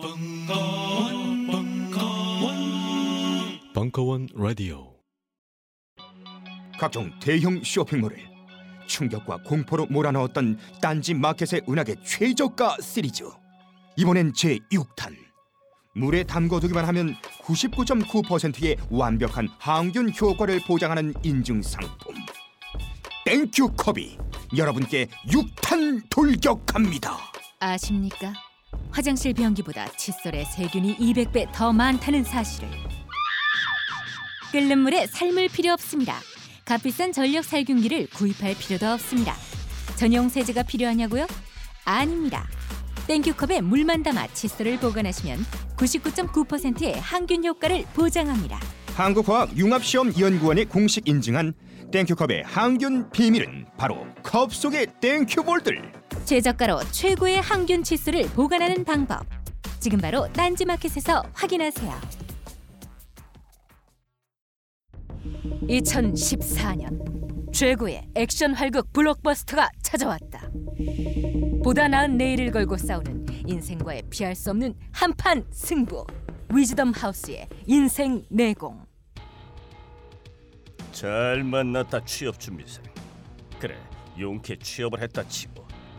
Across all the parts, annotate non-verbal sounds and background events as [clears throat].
벙커원, 벙커원, 벙커원 라디오. 각종 대형 쇼핑몰을 충격과 공포로 몰아넣었던 딴지 마켓의 은하계 최저가 시리즈. 이번엔 제 6탄. 물에 담궈두기만 하면 99.9%의 완벽한 항균 효과를 보장하는 인증 상품. 땡큐 컵이 여러분께 6탄 돌격합니다. 아십니까? 화장실 변기보다 칫솔에 세균이 200배 더 많다는 사실을. 끓는 물에 삶을 필요 없습니다. 값비싼 전력 살균기를 구입할 필요도 없습니다. 전용 세제가 필요하냐고요? 아닙니다. 땡큐컵에 물만 담아 칫솔을 보관하시면 99.9%의 항균 효과를 보장합니다. 한국화학융합시험연구원이 공식 인증한 땡큐컵의 항균 비밀은 바로 컵 속의 땡큐볼들 최저가로 최고의 항균 칫솔을 보관하는 방법. 지금 바로 딴지마켓에서 확인하세요. 2014년 최고의 액션 활극 블록버스터가 찾아왔다. 보다 나은 내일을 걸고 싸우는 인생과의 피할 수 없는 한판 승부. 위즈덤 하우스의 인생 내공. 잘 만났다 취업 준비생. 그래 용케 취업을 했다 치고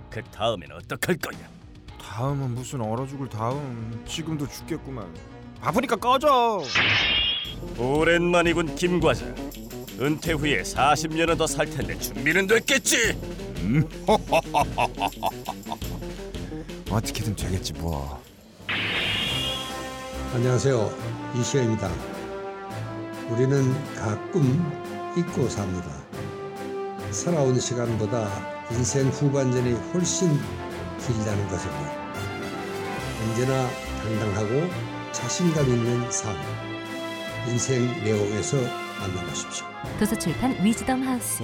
그 다음엔 어떡할 거야? 다음은 무슨 얼어 죽을 다음 지금도 죽겠구만 바쁘니까 꺼져 오랜만이군 김 과장. 은퇴 후에 40년은 더 살 텐데 준비는 됐겠지? [laughs] 어떻게든 되겠지 뭐 안녕하세요. 이시영입니다. 우리는 가끔 잊고 삽니다. 살아온 시간보다 인생 후반전이 훨씬 길다는 것을요. 언제나 당당하고 자신감 있는 삶. 인생 내용에서 만나보십시오. 도서출판 위즈덤 하우스.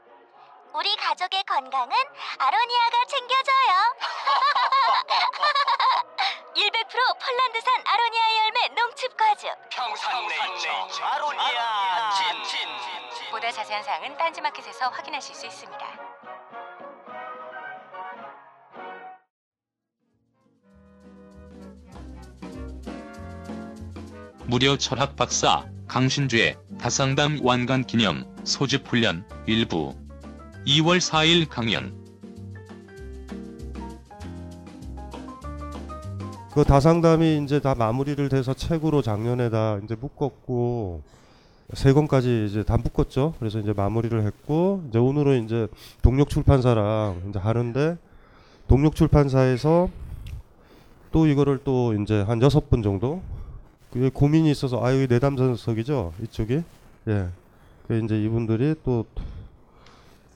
우리 가족의 건강은 아로니아가 챙겨줘요. [laughs] 100% 폴란드산 아로니아 열매 농축 과즙. 평산 네이처 아로니아. 친 보다 자세한 사항은 딴지마켓에서 확인하실 수 있습니다. 무료 철학 박사 강신주의 다상담 완간 기념 소집 훈련 일부 2월 4일 강연 그 다상담이 이제 다 마무리를 돼서 책으로 작년에 다 이제 묶었고 세 권까지 이제 다 묶었죠. 그래서 이제 마무리를 했고 이제 오늘은 이제 동력 출판사랑 이제 하는데 동력 출판사에서 또 이거를 또 이제 한 여섯 분 정도 그 고민이 있어서 아 여기 내담전석이죠 이쪽이 예. 그 이제 이분들이 또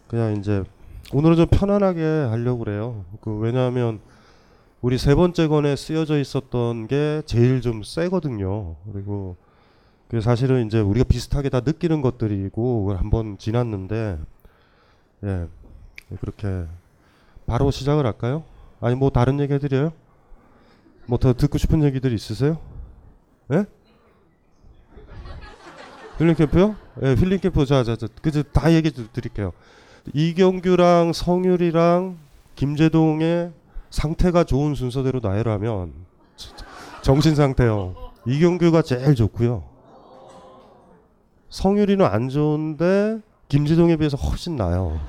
그냥 이제 오늘은 좀 편안하게 하려고 그래요. 그 왜냐하면 우리 세 번째 권에 쓰여져 있었던 게 제일 좀 세거든요. 그리고 그 사실은 이제 우리가 비슷하게 다 느끼는 것들이고 한번 지났는데 예 그렇게 바로 시작을 할까요? 아니 뭐 다른 얘기 해드려요? 뭐 더 듣고 싶은 얘기들 있으세요? 예? 힐링 캠프요? 예, 힐링 캠프 자자자 그저 다 얘기 드- 드릴게요. 이경규랑 성율이랑 김재동의 상태가 좋은 순서대로 나열하면 정신 상태요. 이경규가 제일 좋고요. 성율이는 안 좋은데 김재동에 비해서 훨씬 나요.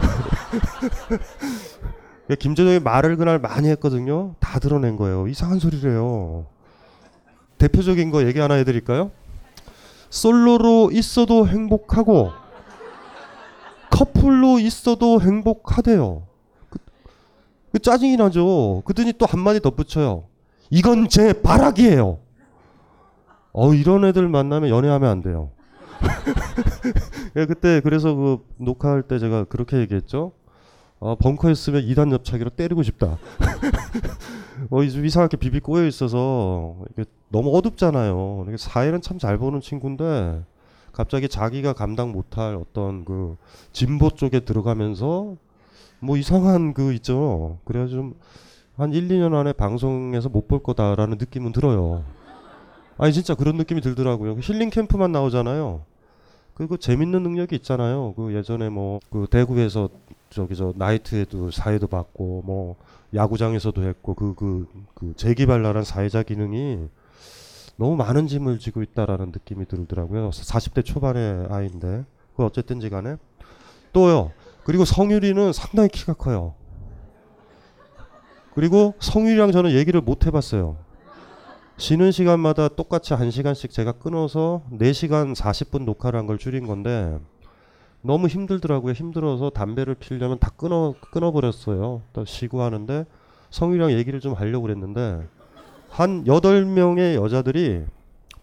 [laughs] 김재동이 말을 그날 많이 했거든요. 다 드러낸 거예요. 이상한 소리래요. 대표적인 거 얘기 하나 해드릴까요? 솔로로 있어도 행복하고 커플로 있어도 행복하대요. 그, 그 짜증이 나죠. 그더니 또 한마디 덧붙여요. 이건 제 바락이에요. 어 이런 애들 만나면 연애하면 안 돼요. [laughs] 예, 그때 그래서 그 녹화할 때 제가 그렇게 얘기했죠. 어, 벙커였으면 2단 옆차기로 때리고 싶다. [laughs] 어, 좀 이상하게 비비 꼬여 있어서 너무 어둡잖아요. 사회는 참 잘 보는 친구인데 갑자기 자기가 감당 못할 어떤 그 진보 쪽에 들어가면서 뭐 이상한 그 있죠. 그래가지고 한 1, 2년 안에 방송에서 못 볼 거다라는 느낌은 들어요. 아니 진짜 그런 느낌이 들더라고요. 힐링 캠프만 나오잖아요. 그리고 재밌는 능력이 있잖아요. 그 예전에 뭐 그 대구에서 저기 저 나이트에도 사회도 받고 뭐 야구장에서도 했고 그그그 재기발 나란 사회자 기능이 너무 많은 짐을 지고 있다라는 느낌이 들더라고요. 40대 초반의 아이인데 그 어쨌든지 간에 또요. 그리고 성유리는 상당히 키가 커요. 그리고 성유리랑 저는 얘기를 못 해봤어요. 쉬는 시간마다 똑같이 한 시간씩 제가 끊어서 4시간 40분 녹화를 한 걸 줄인 건데 너무 힘들더라고요. 힘들어서 담배를 피려면 다 끊어 끊어버렸어요. 또 쉬고 하는데 성유리랑 얘기를 좀 하려고 그랬는데 한 8명의 여자들이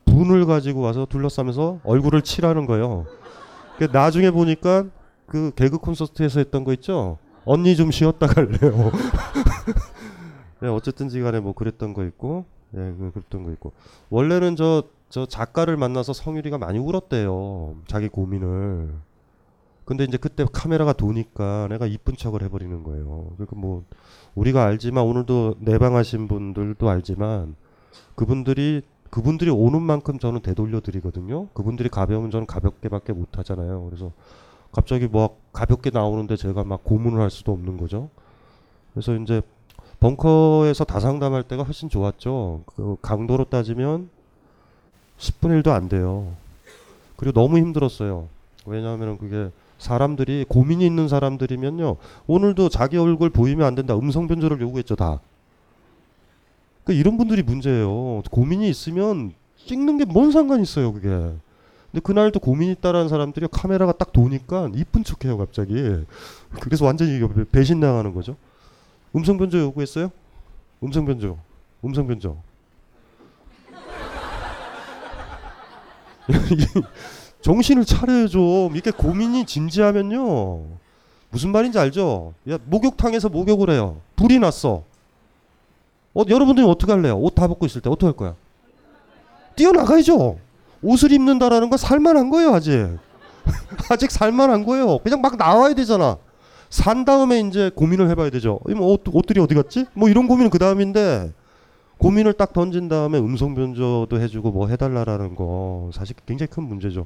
분을 가지고 와서 둘러싸면서 얼굴을 칠하는 거예요. 그 나중에 보니까 그 개그 콘서트에서 했던 거 있죠? 언니 좀 쉬었다 갈래요. [laughs] 네, 어쨌든지 간에 뭐 그랬던 거 있고, 예, 그- 그랬던 거 있고. 원래는 저, 저 작가를 만나서 성유리가 많이 울었대요. 자기 고민을. 근데 이제 그때 카메라가 도니까 내가 이쁜 척을 해버리는 거예요. 그러니까 뭐, 우리가 알지만 오늘도 내방하신 분들도 알지만 그분들이 그분들이 오는 만큼 저는 되돌려 드리거든요. 그분들이 가벼우면 저는 가볍게밖에 못 하잖아요. 그래서 갑자기 뭐 가볍게 나오는데 제가 막 고문을 할 수도 없는 거죠. 그래서 이제 벙커에서 다상담할 때가 훨씬 좋았죠. 그 강도로 따지면 10분의 1도 안 돼요. 그리고 너무 힘들었어요. 왜냐하면 그게 사람들이 고민이 있는 사람들이면요. 오늘도 자기 얼굴 보이면 안 된다. 음성 변조를 요구했죠, 다. 그 이런 분들이 문제예요. 고민이 있으면 찍는 게 뭔 상관 있어요, 그게. 근데 그날도 고민이 있다라는 사람들이 카메라가 딱 도니까 이쁜 척해요, 갑자기. 그래서 완전히 이거 배신 당하는 거죠. 음성 변조 요구했어요? 음성 변조. 음성 변조. [laughs] 정신을 차려요 좀. 이렇게 고민이 진지하면요. 무슨 말인지 알죠? 야, 목욕탕에서 목욕을 해요. 불이 났어. 어, 여러분들이 어떻게 할래요? 옷 다 벗고 있을 때 어떻게 할 거야? 뛰어나가야죠. 옷을 입는다라는 건 살만한 거예요, 아직. [laughs] 아직 살만한 거예요. 그냥 막 나와야 되잖아. 산 다음에 이제 고민을 해봐야 되죠. 이뭐 옷, 옷들이 어디 갔지? 뭐 이런 고민은 그 다음인데 고민을 딱 던진 다음에 음성 변조도 해주고 뭐 해달라라는 거 사실 굉장히 큰 문제죠.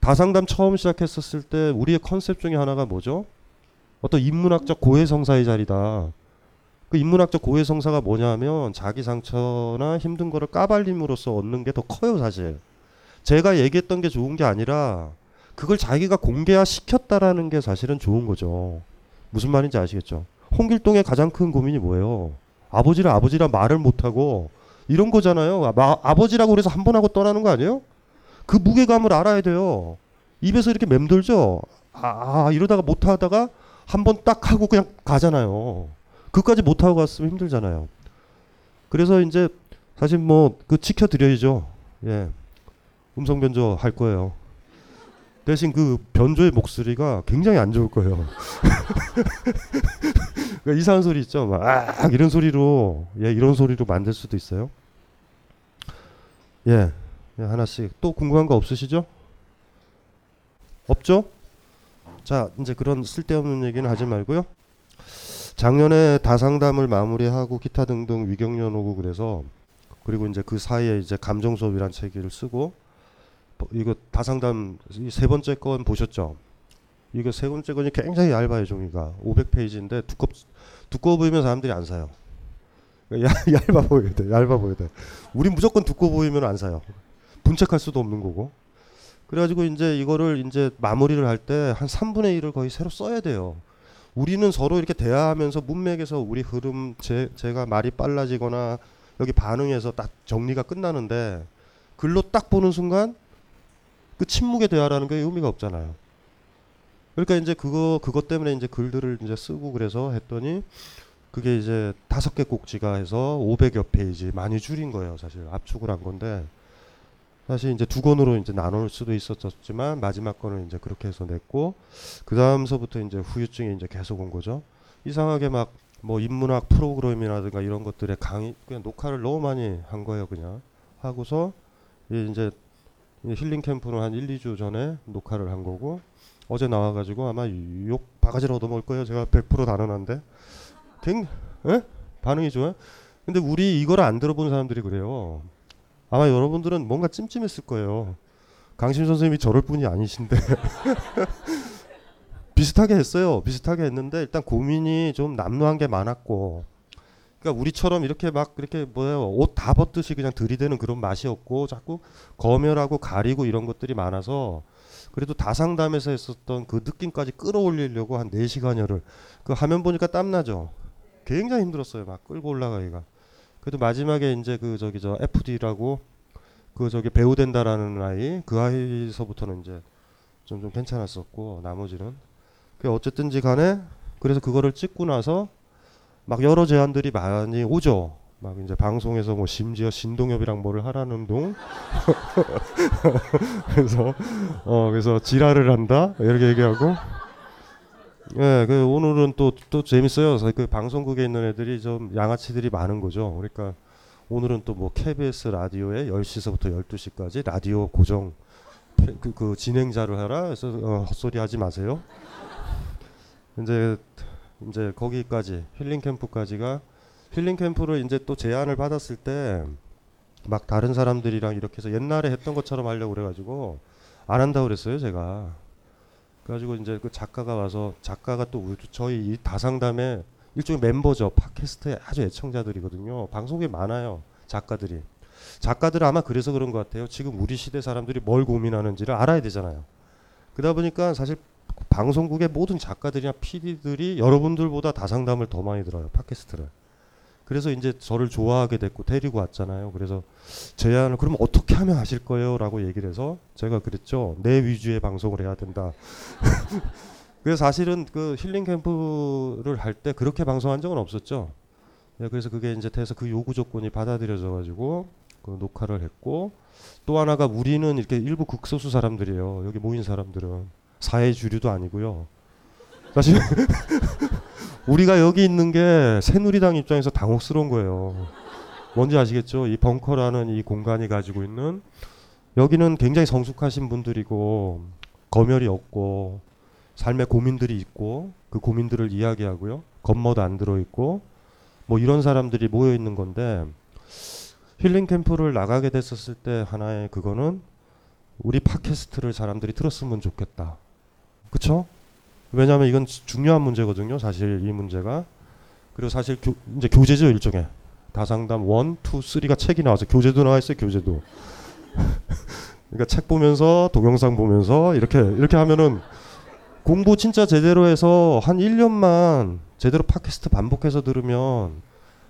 다상담 처음 시작했었을 때 우리의 컨셉 중에 하나가 뭐죠? 어떤 인문학적 고해성사의 자리다. 그 인문학적 고해성사가 뭐냐면 자기 상처나 힘든 거를 까발림으로써 얻는 게 더 커요 사실. 제가 얘기했던 게 좋은 게 아니라 그걸 자기가 공개화 시켰다라는 게 사실은 좋은 거죠. 무슨 말인지 아시겠죠? 홍길동의 가장 큰 고민이 뭐예요? 아버지를 아버지라 말을 못하고 이런 거잖아요. 아, 마- 아버지라고 그래서 한 번 하고 떠나는 거 아니에요? 그 무게감을 알아야 돼요. 입에서 이렇게 맴돌죠. 아, 아, 이러다가 못 하다가 한 번 딱 하고 그냥 가잖아요. 그까지 못 하고 갔으면 힘들잖아요. 그래서 이제 사실 뭐 그 지켜 드려야죠. 예. 음성 변조 할 거예요. 대신 그 변조의 목소리가 굉장히 안 좋을 거예요. [laughs] 그러니까 이상한 소리 있죠. 막 아, 이런 소리로 예, 이런 소리로 만들 수도 있어요. 예. 예, 하나씩 또 궁금한 거 없으시죠? 없죠? 자, 이제 그런 쓸데없는 얘기는 하지 말고요. 작년에 다상담을 마무리하고 기타 등등 위경련 오고 그래서 그리고 이제 그 사이에 이제 감정 수업이란 책을 쓰고 뭐 이거 다상담 이세 번째 건 보셨죠? 이거 세 번째 건이 굉장히 얇아요 종이가 500페이지인데 두껍 두꺼워 보이면 사람들이 안 사요. 야, [laughs] 얇아 보여야 돼, 얇아 보여야 돼. 우리 무조건 두꺼워 보이면 안 사요. 분책할 수도 없는 거고. 그래가지고 이제 이거를 이제 마무리를 할 때 한 3분의 1을 거의 새로 써야 돼요. 우리는 서로 이렇게 대화하면서 문맥에서 우리 흐름 제, 제가 말이 빨라지거나 여기 반응해서 딱 정리가 끝나는데 글로 딱 보는 순간 그 침묵의 대화라는 게 의미가 없잖아요. 그러니까 이제 그거 그것 때문에 이제 글들을 이제 쓰고 그래서 했더니 그게 이제 다섯 개 꼭지가 해서 500여 페이지 많이 줄인 거예요. 사실 압축을 한 건데 사실 이제 두 권으로 이제 나눌 수도 있었지만 마지막 권을 이제 그렇게 해서 냈고 그 다음서부터 이제 후유증이 이제 계속 온 거죠. 이상하게 막 뭐 인문학 프로그램이라든가 이런 것들에 강의 그냥 녹화를 너무 많이 한 거예요, 그냥 하고서 이제 힐링 캠프는 한 1, 2주 전에 녹화를 한 거고 어제 나와가지고 아마 욕 바가지로 얻어먹을 거예요. 제가 100% 단언한데. 굉, 에? 반응이 좋아요. 근데 우리 이걸 안 들어본 사람들이 그래요. 아마 여러분들은 뭔가 찜찜했을 거예요. 강심 선생님이 저럴 분이 아니신데. [laughs] 비슷하게 했어요. 비슷하게 했는데 일단 고민이 좀 남루한 게 많았고 그러니까 우리처럼 이렇게 막 이렇게 뭐예요 옷 다 벗듯이 그냥 들이대는 그런 맛이 없고 자꾸 검열하고 가리고 이런 것들이 많아서 그래도 다상담에서 했었던 그 느낌까지 끌어올리려고 한 4시간여를 그 화면 보니까 땀나죠. 굉장히 힘들었어요. 막 끌고 올라가기가. 그래도 마지막에 이제 그 저기 저 FD라고 그 저기 배우 된다라는 아이 그 아이서부터는 이제 좀 좀 괜찮았었고 나머지는 그 어쨌든지 간에 그래서 그거를 찍고 나서 막 여러 제안들이 많이 오죠. 막 이제 방송에서 뭐 심지어 신동엽이랑 뭐를 하라는 둥 [laughs] 그래서 어 그래서 지랄을 한다 이렇게 얘기하고 예, 그 오늘은 또 또 재밌어요. 그 방송국에 있는 애들이 좀 양아치들이 많은 거죠. 그러니까 오늘은 또 뭐 KBS 라디오에 10시서부터 12시까지 라디오 고정 그, 그 진행자를 하라. 그래서 어, 헛소리 하지 마세요. 이제 이제 거기까지 힐링 캠프까지가 힐링 캠프를 이제 또 제안을 받았을 때 막 다른 사람들이랑 이렇게 해서 옛날에 했던 것처럼 하려고 그래가지고 안 한다고 그랬어요 제가. 그래가지고 이제 그 작가가 와서 작가가 또 저희 이 다상담의 일종의 멤버죠. 팟캐스트의 아주 애청자들이거든요. 방송에 많아요 작가들이. 작가들은 아마 그래서 그런 것 같아요. 지금 우리 시대 사람들이 뭘 고민하는지를 알아야 되잖아요. 그러다 보니까 사실 방송국의 모든 작가들이나 PD들이 여러분들보다 다상담을 더 많이 들어요 팟캐스트를 그래서 이제 저를 좋아하게 됐고 데리고 왔잖아요. 그래서 제안을 그럼 어떻게 하면 하실 거예요?라고 얘기를 해서 제가 그랬죠. 내 위주의 방송을 해야 된다. [laughs] 그래서 사실은 그 힐링 캠프를 할 때 그렇게 방송한 적은 없었죠. 네, 그래서 그게 이제 돼서 그 요구 조건이 받아들여져 가지고 그 녹화를 했고 또 하나가 우리는 이렇게 일부 극소수 사람들이에요. 여기 모인 사람들은 사회 주류도 아니고요. 사실 [laughs] 우리가 여기 있는 게 새누리당 입장에서 당혹스러운 거예요. 뭔지 아시겠죠? 이 벙커라는 이 공간이 가지고 있는 여기는 굉장히 성숙하신 분들이고 검열이 없고 삶의 고민들이 있고 그 고민들을 이야기하고요. 겉멋 안 들어 있고 뭐 이런 사람들이 모여 있는 건데 힐링 캠프를 나가게 됐었을 때 하나의 그거는 우리 팟캐스트를 사람들이 들었으면 좋겠다. 그쵸? 왜냐하면 이건 중요한 문제거든요. 사실 이 문제가 그리고 사실 교, 이제 교재죠 일종의 다상담 1, 2, 3가 책이 나와서 교재도 나와 있어요. 교재도. [laughs] 그러니까 책 보면서 동영상 보면서 이렇게 이렇게 하면은 공부 진짜 제대로 해서 한 1년만 제대로 팟캐스트 반복해서 들으면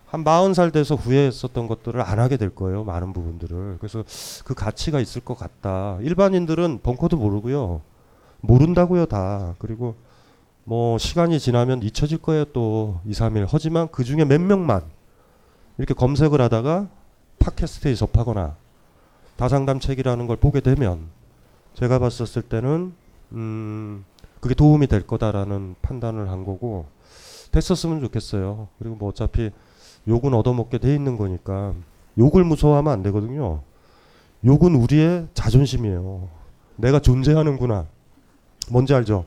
한 40살 돼서 후회했었던 것들을 안 하게 될 거예요. 많은 부분들을. 그래서 그 가치가 있을 것 같다. 일반인들은 벙커도 모르고요. 모른다고요, 다. 그리고 뭐 시간이 지나면 잊혀질 거예요 또 2, 3일 하지만 그 중에 몇 명만 이렇게 검색을 하다가 팟캐스트에 접하거나 다상담 책이라는 걸 보게 되면 제가 봤었을 때는 음 그게 도움이 될 거다라는 판단을 한 거고 됐었으면 좋겠어요. 그리고 뭐 어차피 욕은 얻어먹게 돼 있는 거니까 욕을 무서워하면 안 되거든요. 욕은 우리의 자존심이에요. 내가 존재하는구나. 뭔지 알죠?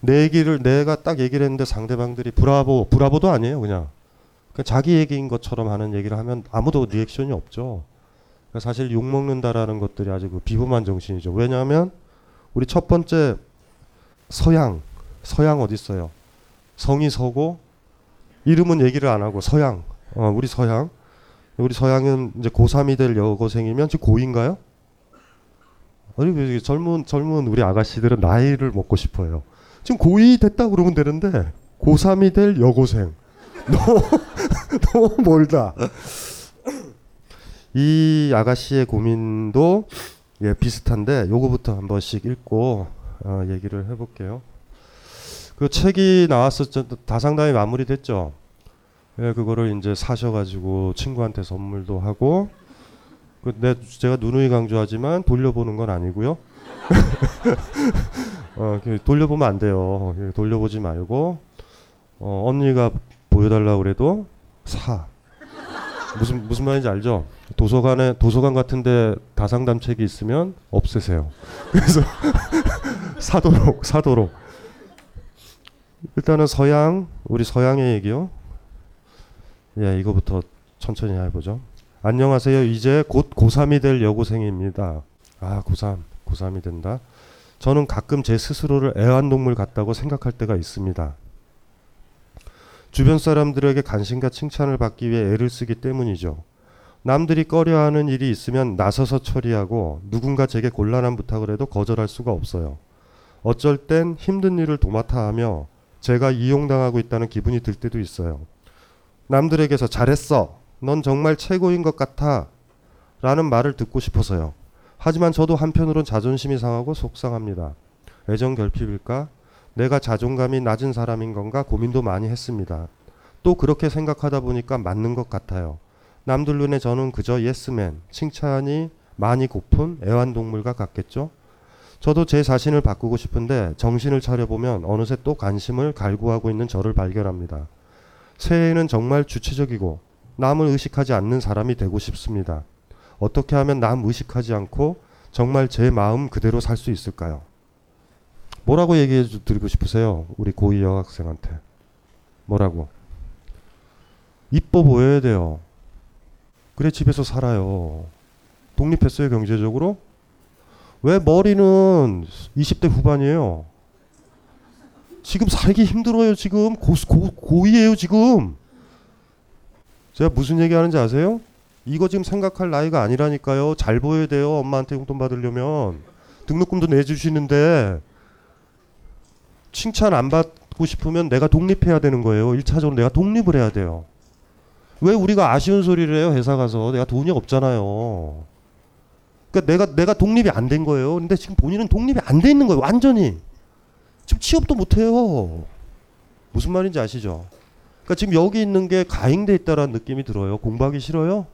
내 얘기를 내가 딱 얘기를 했는데 상대방들이 브라보 브라보도 아니에요 그냥. 그냥 자기 얘기인 것처럼 하는 얘기를 하면 아무도 리액션이 없죠. 그러니까 사실 욕 먹는다라는 것들이 아주 그 비범한 정신이죠. 왜냐하면 우리 첫 번째 서양 서양 어디 있어요? 성이 서고 이름은 얘기를 안 하고 서양. 어, 우리 서양. 우리 서양은 이제 고3이 될 여고생이면 지금 고2인가요? 아니 젊은 젊은 우리 아가씨들은 나이를 먹고 싶어요. 지금 고2 됐다 그러면 되는데 고3이 될 여고생. [laughs] 너무 너무 멀다. 이 아가씨의 고민도 예, 비슷한데 요거부터 한 번씩 읽고 어, 얘기를 해볼게요. 그 책이 나왔었죠. 다상담이 마무리됐죠. 예, 그거를 이제 사셔가지고 친구한테 선물도 하고 그 내 제가 누누이 강조하지만 돌려보는 건 아니고요. [laughs] 어, 그 돌려보면 안 돼요. 그 돌려보지 말고 어, 언니가 보여달라고 그래도 사. 무슨 무슨 말인지 알죠? 도서관에 도서관 같은데 다상담 책이 있으면 없애세요. [laughs] 그래서 [laughs] 사도록 사도록. 일단은 서양 우리 서양의 얘기요. 예, 이거부터 천천히 해보죠. 안녕하세요. 이제 곧 고3이 될 여고생입니다. 아, 고3, 고3이 된다. 저는 가끔 제 스스로를 애완동물 같다고 생각할 때가 있습니다. 주변 사람들에게 관심과 칭찬을 받기 위해 애를 쓰기 때문이죠. 남들이 꺼려하는 일이 있으면 나서서 처리하고 누군가 제게 곤란한 부탁을 해도 거절할 수가 없어요. 어쩔 땐 힘든 일을 도맡아 하며 제가 이용당하고 있다는 기분이 들 때도 있어요. 남들에게서 잘했어. 넌 정말 최고인 것 같아. 라는 말을 듣고 싶어서요. 하지만 저도 한편으론 자존심이 상하고 속상합니다. 애정 결핍일까? 내가 자존감이 낮은 사람인 건가 고민도 많이 했습니다. 또 그렇게 생각하다 보니까 맞는 것 같아요. 남들 눈에 저는 그저 예스맨, 칭찬이 많이 고픈 애완동물과 같겠죠? 저도 제 자신을 바꾸고 싶은데 정신을 차려보면 어느새 또 관심을 갈구하고 있는 저를 발견합니다. 새해에는 정말 주체적이고 남을 의식하지 않는 사람이 되고 싶습니다. 어떻게 하면 남 의식하지 않고 정말 제 마음 그대로 살 수 있을까요? 뭐라고 얘기해 드리고 싶으세요? 우리 고2 여학생한테. 뭐라고? 이뻐 보여야 돼요. 그래 집에서 살아요. 독립했어요 경제적으로? 왜 머리는 20대 후반이에요? 지금 살기 힘들어요 지금 고, 고, 고2예요 지금 제가 무슨 얘기 하는지 아세요? 이거 지금 생각할 나이가 아니라니까요. 잘 보여야 돼요 엄마한테 용돈 받으려면. 등록금도 내주시는데 칭찬 안 받고 싶으면 내가 독립해야 되는 거예요. 1차적으로 내가 독립을 해야 돼요. 왜 우리가 아쉬운 소리를 해요 회사 가서? 내가 돈이 없잖아요. 그러니까 내가 내가 독립이 안 된 거예요. 근데 지금 본인은 독립이 안 돼 있는 거예요 완전히. 지금 취업도 못 해요. 무슨 말인지 아시죠 그러니까 지금 여기 있는 게 가행돼 있다라는 느낌이 들어요 공부하기 싫어요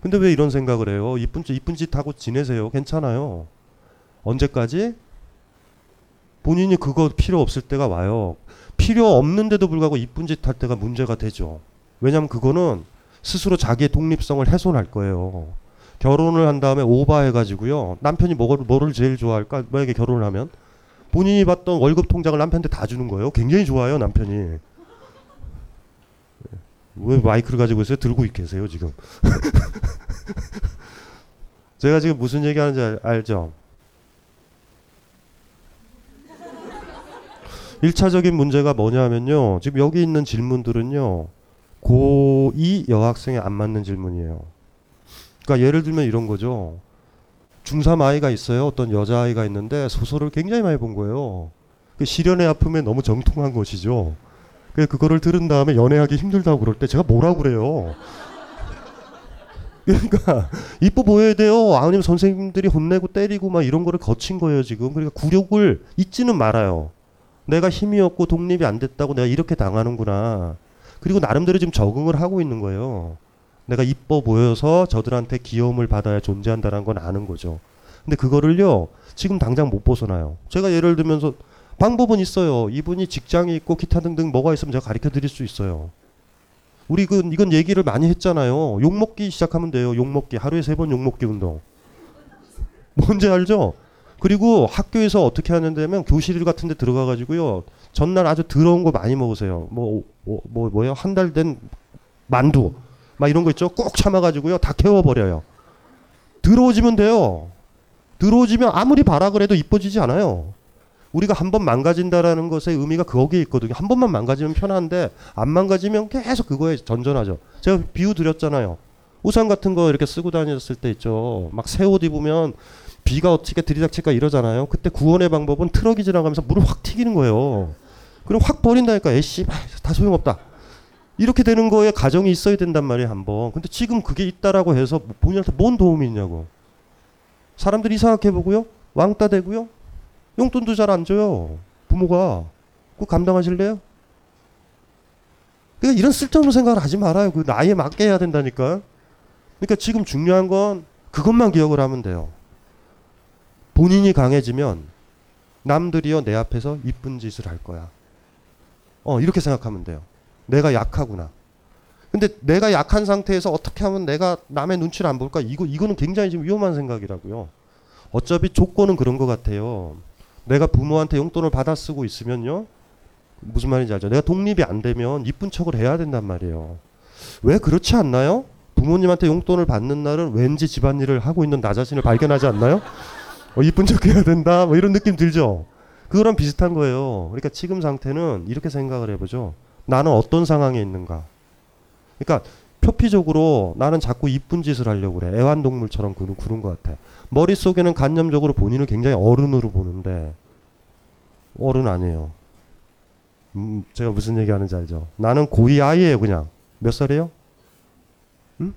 근데 왜 이런 생각을 해요 이쁜 짓 이쁜 짓 하고 지내세요 괜찮아요 언제까지 본인이 그거 필요 없을 때가 와요 필요 없는데도 불구하고 이쁜 짓 할 때가 문제가 되죠 왜냐면 그거는 스스로 자기의 독립성을 훼손할 거예요. 결혼을 한 다음에 오바해가지고요. 남편이 뭐를, 뭐를 제일 좋아할까? 만약에 결혼을 하면 본인이 받던 월급 통장을 남편한테 다 주는 거예요. 굉장히 좋아요, 남편이. 왜 마이크를 가지고 있어요? 들고 계세요, 지금. [laughs] 제가 지금 무슨 얘기 하는지 알, 알죠? 1차적인 문제가 뭐냐면요. 지금 여기 있는 질문들은요. 고2 여학생에 안 맞는 질문이에요. 그러니까 예를 들면 이런 거죠. 중3 아이가 있어요. 어떤 여자아이가 있는데 소설을 굉장히 많이 본 거예요. 그 시련의 아픔에 너무 정통한 것이죠. 그 그거를 들은 다음에 연애하기 힘들다고 그럴 때 제가 뭐라고 그래요. [laughs] 그러니까 이뻐 보여야 돼요. 아니면 선생님들이 혼내고 때리고 막 이런 거를 거친 거예요 지금. 그러니까 굴욕을 잊지는 말아요. 내가 힘이 없고 독립이 안 됐다고 내가 이렇게 당하는구나. 그리고 나름대로 지금 적응을 하고 있는 거예요. 내가 이뻐 보여서 저들한테 귀여움을 받아야 존재한다는 건 아는 거죠. 근데 그거를요, 지금 당장 못 벗어나요. 제가 예를 들면서 방법은 있어요. 이분이 직장이 있고 기타 등등 뭐가 있으면 제가 가르쳐 드릴 수 있어요. 우리 그 이건 얘기를 많이 했잖아요. 욕 먹기 시작하면 돼요. 욕 먹기 하루에 세 번 욕 먹기 운동. 뭔지 알죠? 그리고 학교에서 어떻게 하는데면 교실 같은 데 들어가 가지고요. 전날 아주 더러운 거 많이 먹으세요. 뭐, 뭐, 뭐 뭐 예요? 한 달 된 만두. 막 이런 거 있죠? 꼭 참아 가지고요. 다 태워 버려요. 더러워지면 돼요. 더러워지면 아무리 바라 그래도 이뻐지지 않아요. 우리가 한 번 망가진다라는 것의 의미가 거기에 있거든요. 한 번만 망가지면 편한데 안 망가지면 계속 그거에 전전하죠. 제가 비유 드렸잖아요. 우산 같은 거 이렇게 쓰고 다녔을 때 있죠. 막 새 옷 입으면 비가 어떻게 들이닥칠까 이러잖아요. 그때 구원의 방법은 트럭이 지나가면서 물을 확 튀기는 거예요. 그럼 확 버린다니까. 에씨, 다 소용없다. 이렇게 되는 거에 가정이 있어야 된단 말이에요, 한번. 근데 지금 그게 있다라고 해서 본인한테 뭔 도움이 있냐고. 사람들이 이상하게 보고요. 왕따 되고요. 용돈도 잘 안 줘요. 부모가. 그거 감당하실래요? 그러니까 이런 쓸데없는 생각을 하지 말아요. 그 나이에 맞게 해야 된다니까. 그러니까 지금 중요한 건 그것만 기억을 하면 돼요. 본인이 강해지면 남들이요 내 앞에서 이쁜 짓을 할 거야. 어 이렇게 생각하면 돼요. 내가 약하구나. 근데 내가 약한 상태에서 어떻게 하면 내가 남의 눈치를 안 볼까? 이거 이거는 굉장히 지금 위험한 생각이라고요. 어차피 조건은 그런 것 같아요. 내가 부모한테 용돈을 받아 쓰고 있으면요. 무슨 말인지 알죠? 내가 독립이 안 되면 이쁜 척을 해야 된단 말이에요. 왜 그렇지 않나요? 부모님한테 용돈을 받는 날은 왠지 집안일을 하고 있는 나 자신을 발견하지 않나요? 어, 이쁜 척 해야 된다. 뭐 이런 느낌 들죠? 그거랑 비슷한 거예요. 그러니까 지금 상태는 이렇게 생각을 해보죠. 나는 어떤 상황에 있는가? 그러니까 표피적으로 나는 자꾸 이쁜 짓을 하려고 그래. 애완동물처럼 구는, 구는 것 같아. 머릿속에는 간념적으로 본인을 굉장히 어른으로 보는데 어른 아니에요. 음, 제가 무슨 얘기 하는지 알죠? 나는 고2 아이예요, 그냥. 몇 살이에요? 응?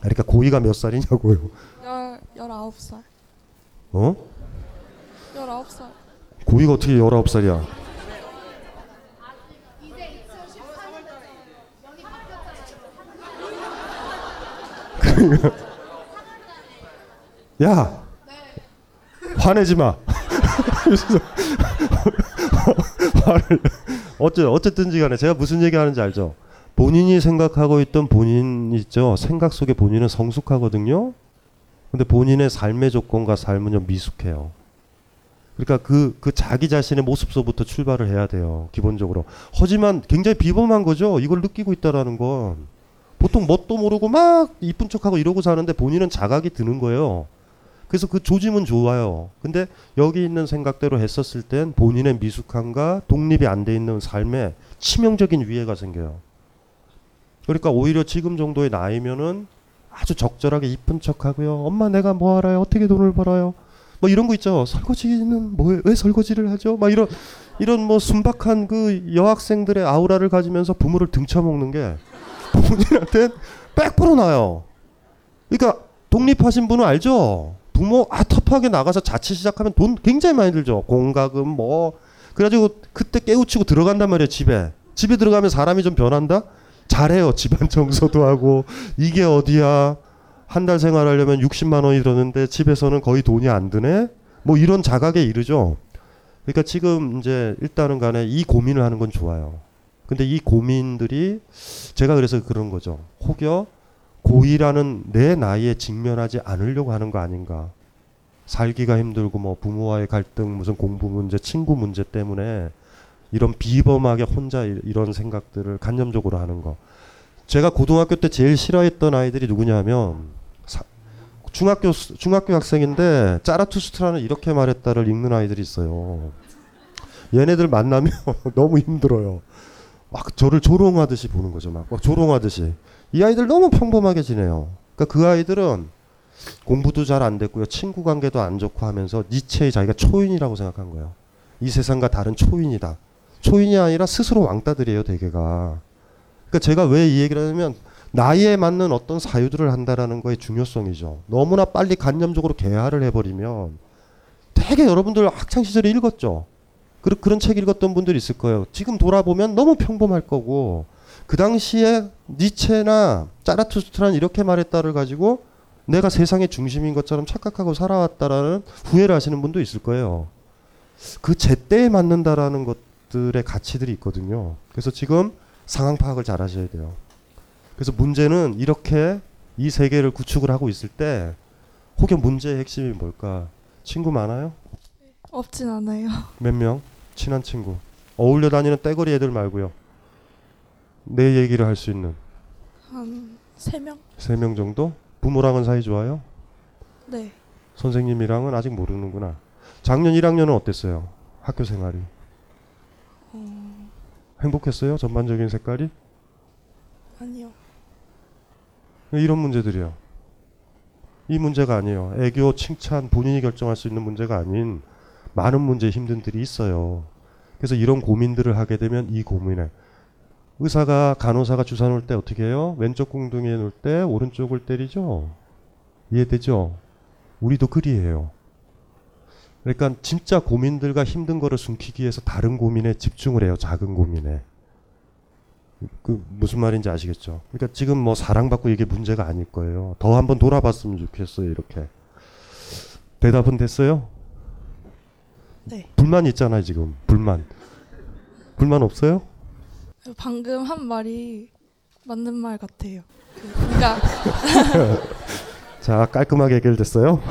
그러니까 고2가 몇 살이냐고요. 열 열아홉 살. 어? 열아홉 살. 고2가 어떻게 19살이야? 그러니까 [laughs] 야 화내지 마. 화를 어째 어쨌든지 간에 제가 무슨 얘기하는지 알죠? 본인이 생각하고 있던 본인 있죠. 생각 속에 본인은 성숙하거든요. 근데 본인의 삶의 조건과 삶은요 미숙해요. 그러니까 그, 그 자기 자신의 모습서부터 출발을 해야 돼요. 기본적으로. 하지만 굉장히 비범한 거죠. 이걸 느끼고 있다라는 건. 보통 뭣도 모르고 막 이쁜 척하고 이러고 사는데 본인은 자각이 드는 거예요. 그래서 그 조짐은 좋아요. 근데 여기 있는 생각대로 했었을 땐 본인의 미숙함과 독립이 안 돼 있는 삶에 치명적인 위해가 생겨요. 그러니까 오히려 지금 정도의 나이면은 아주 적절하게 이쁜 척하고요. 엄마 내가 뭐 알아요? 어떻게 돈을 벌어요? 뭐 이런 거 있죠. 설거지는 뭐왜 설거지를 하죠? 막 이런 이런 뭐 순박한 그 여학생들의 아우라를 가지면서 부모를 등쳐먹는 게 본인한테 100% 나요. 그러니까 독립하신 분은 알죠. 부모 아 터프하게 나가서 자취 시작하면 돈 굉장히 많이 들죠. 공과금 뭐 그래가지고 그때 깨우치고 들어간단 말이에요 집에. 집에 들어가면 사람이 좀 변한다. 잘해요. 집안 청소도 하고 이게 어디야. 한 달 생활하려면 60만 원이 들었는데 집에서는 거의 돈이 안 드네. 뭐 이런 자각에 이르죠. 그러니까 지금 이제 일단은 간에 이 고민을 하는 건 좋아요. 근데 이 고민들이 제가 그래서 그런 거죠. 혹여 고이라는 내 나이에 직면하지 않으려고 하는 거 아닌가. 살기가 힘들고 뭐 부모와의 갈등, 무슨 공부 문제, 친구 문제 때문에 이런 비범하게 혼자 이- 이런 생각들을 간념적으로 하는 거. 제가 고등학교 때 제일 싫어했던 아이들이 누구냐면 사- 중학교 수- 중학교 학생인데 짜라투스트라는 이렇게 말했다를 읽는 아이들이 있어요. 얘네들 만나면 [laughs] 너무 힘들어요. 막 저를 조롱하듯이 보는 거죠. 막, 막 조롱하듯이. 이 아이들 너무 평범하게 지내요. 그러니까 그 아이들은 공부도 잘 안 됐고요. 친구 관계도 안 좋고 하면서 니체의 자기가 초인이라고 생각한 거예요. 이 세상과 다른 초인이다. 초인이 아니라 스스로 왕따들이에요, 대개가. 그러니까 제가 왜 이 얘기를 하냐면 나이에 맞는 어떤 사유들을 한다라는 거의 중요성이죠. 너무나 빨리 간념적으로 개화를 해버리면 되게 여러분들 학창 시절에 읽었죠. 그런 책 읽었던 분들 있을 거예요. 지금 돌아보면 너무 평범할 거고 그 당시에 니체나 짜라투스트라는 이렇게 말했다를 가지고 내가 세상의 중심인 것처럼 착각하고 살아왔다라는 후회를 하시는 분도 있을 거예요. 그 제때에 맞는다라는 것들의 가치들이 있거든요. 그래서 지금 상황 파악을 잘 하셔야 돼요. 그래서 문제는 이렇게 이 세계를 구축을 하고 있을 때 혹여 문제의 핵심이 뭘까? 친구 많아요? 없진 않아요. 몇 명? 친한 친구. 어울려 다니는 떼거리 애들 말고요. 내 얘기를 할 수 있는 한 세 명? 세 명 정도? 부모랑은 사이 좋아요? 네. 선생님이랑은 아직 모르는구나. 작년 1학년은 어땠어요? 학교 생활이. 어, 행복했어요? 전반적인 색깔이? 아니요. 이런 문제들이요. 이 문제가 아니에요. 애교, 칭찬, 본인이 결정할 수 있는 문제가 아닌 많은 문제 힘든들이 있어요. 그래서 이런 고민들을 하게 되면 이 고민에 의사가 간호사가 주사 놓을 때 어떻게 해요? 왼쪽 궁둥이에 놓을 때 오른쪽을 때리죠. 이해되죠? 우리도 그리해요. 그러니까 진짜 고민들과 힘든 거를 숨기기 위해서 다른 고민에 집중을 해요. 작은 고민에. 그 무슨 말인지 아시겠죠? 그러니까 지금 뭐 사랑받고 이게 문제가 아닐 거예요. 더 한번 돌아봤으면 좋겠어요. 이렇게 대답은 됐어요? 네. 불만 있잖아요 지금 불만. 불만 없어요? 방금 한 말이 맞는 말 같아요. 그, 그러니까 [laughs] 자 깔끔하게 해결됐어요. [laughs]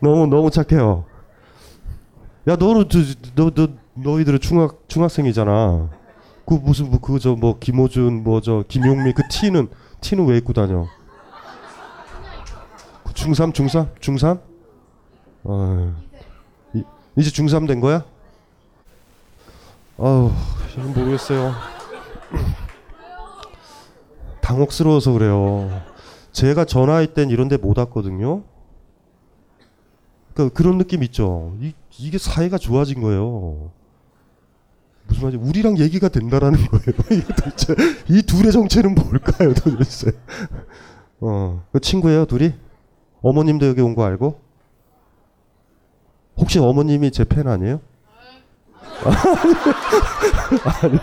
너무 너무 착해요. 야 너는 너, 너 너희들은 중학 중학생이잖아. 그 무슨 뭐 그저 뭐 김호준 뭐 저 김용미 그 티는 티는 왜 입고 다녀? 그 중3 중3 중3? 어 이, 이제 중3 된 거야? 아우 잘 모르겠어요. [clears throat] 당혹스러워서 그래요. 제가 전화할 땐 이런 데 못 왔거든요. 그러니까 그런 느낌 있죠. 이, 이게 사이가 좋아진 거예요. 무슨 말인지 우리랑 얘기가 된다라는 [laughs] 거예요. 도대체 이 둘의 정체는 뭘까요, 도대체? 어, 그 친구예요, 둘이? 어머님도 여기 온 거 알고? 혹시 어머님이 제 팬 아니에요? 아니,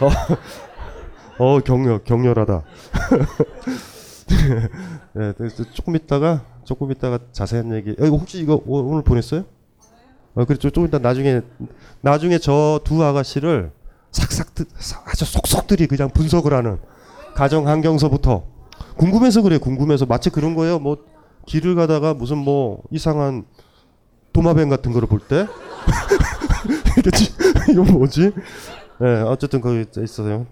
어, 어 격렬 격렬하다. [laughs] 네, 그래서 조금 있다가 조금 있다가 자세한 얘기. 어, 이거 혹시 이거 오- 오늘 보냈어요? 어, 그래 좀 이따 나중에 나중에 저 두 아가씨를 사- 아주 속속들이 그냥 분석을 하는 가정 환경서부터 궁금해서 그래 궁금해서 마치 그런 거예요. 뭐 길을 가다가 무슨 뭐 이상한 도마뱀 같은 거를 볼 때 [laughs] 이게 지- [laughs] 이거 뭐지? 네, 어쨌든 거기 있어요.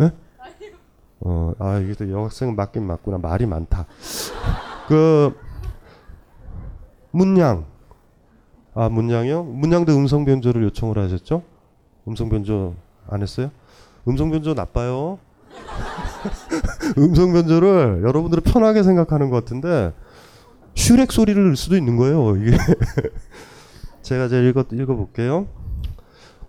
예? 어, 아, 이게 또 여학생은 맞긴 맞구나. 말이 많다. 그, 문양. 아, 문양이요? 문양도 음성 변조를 요청을 하셨죠? 음성 변조 안 했어요? 음성 변조 나빠요. [laughs] 음성 변조를 여러분들은 편하게 생각하는 것 같은데, 슈렉 소리를 넣을 수도 있는 거예요, 이게. [laughs] 제가 이제 읽어, 읽어볼게요.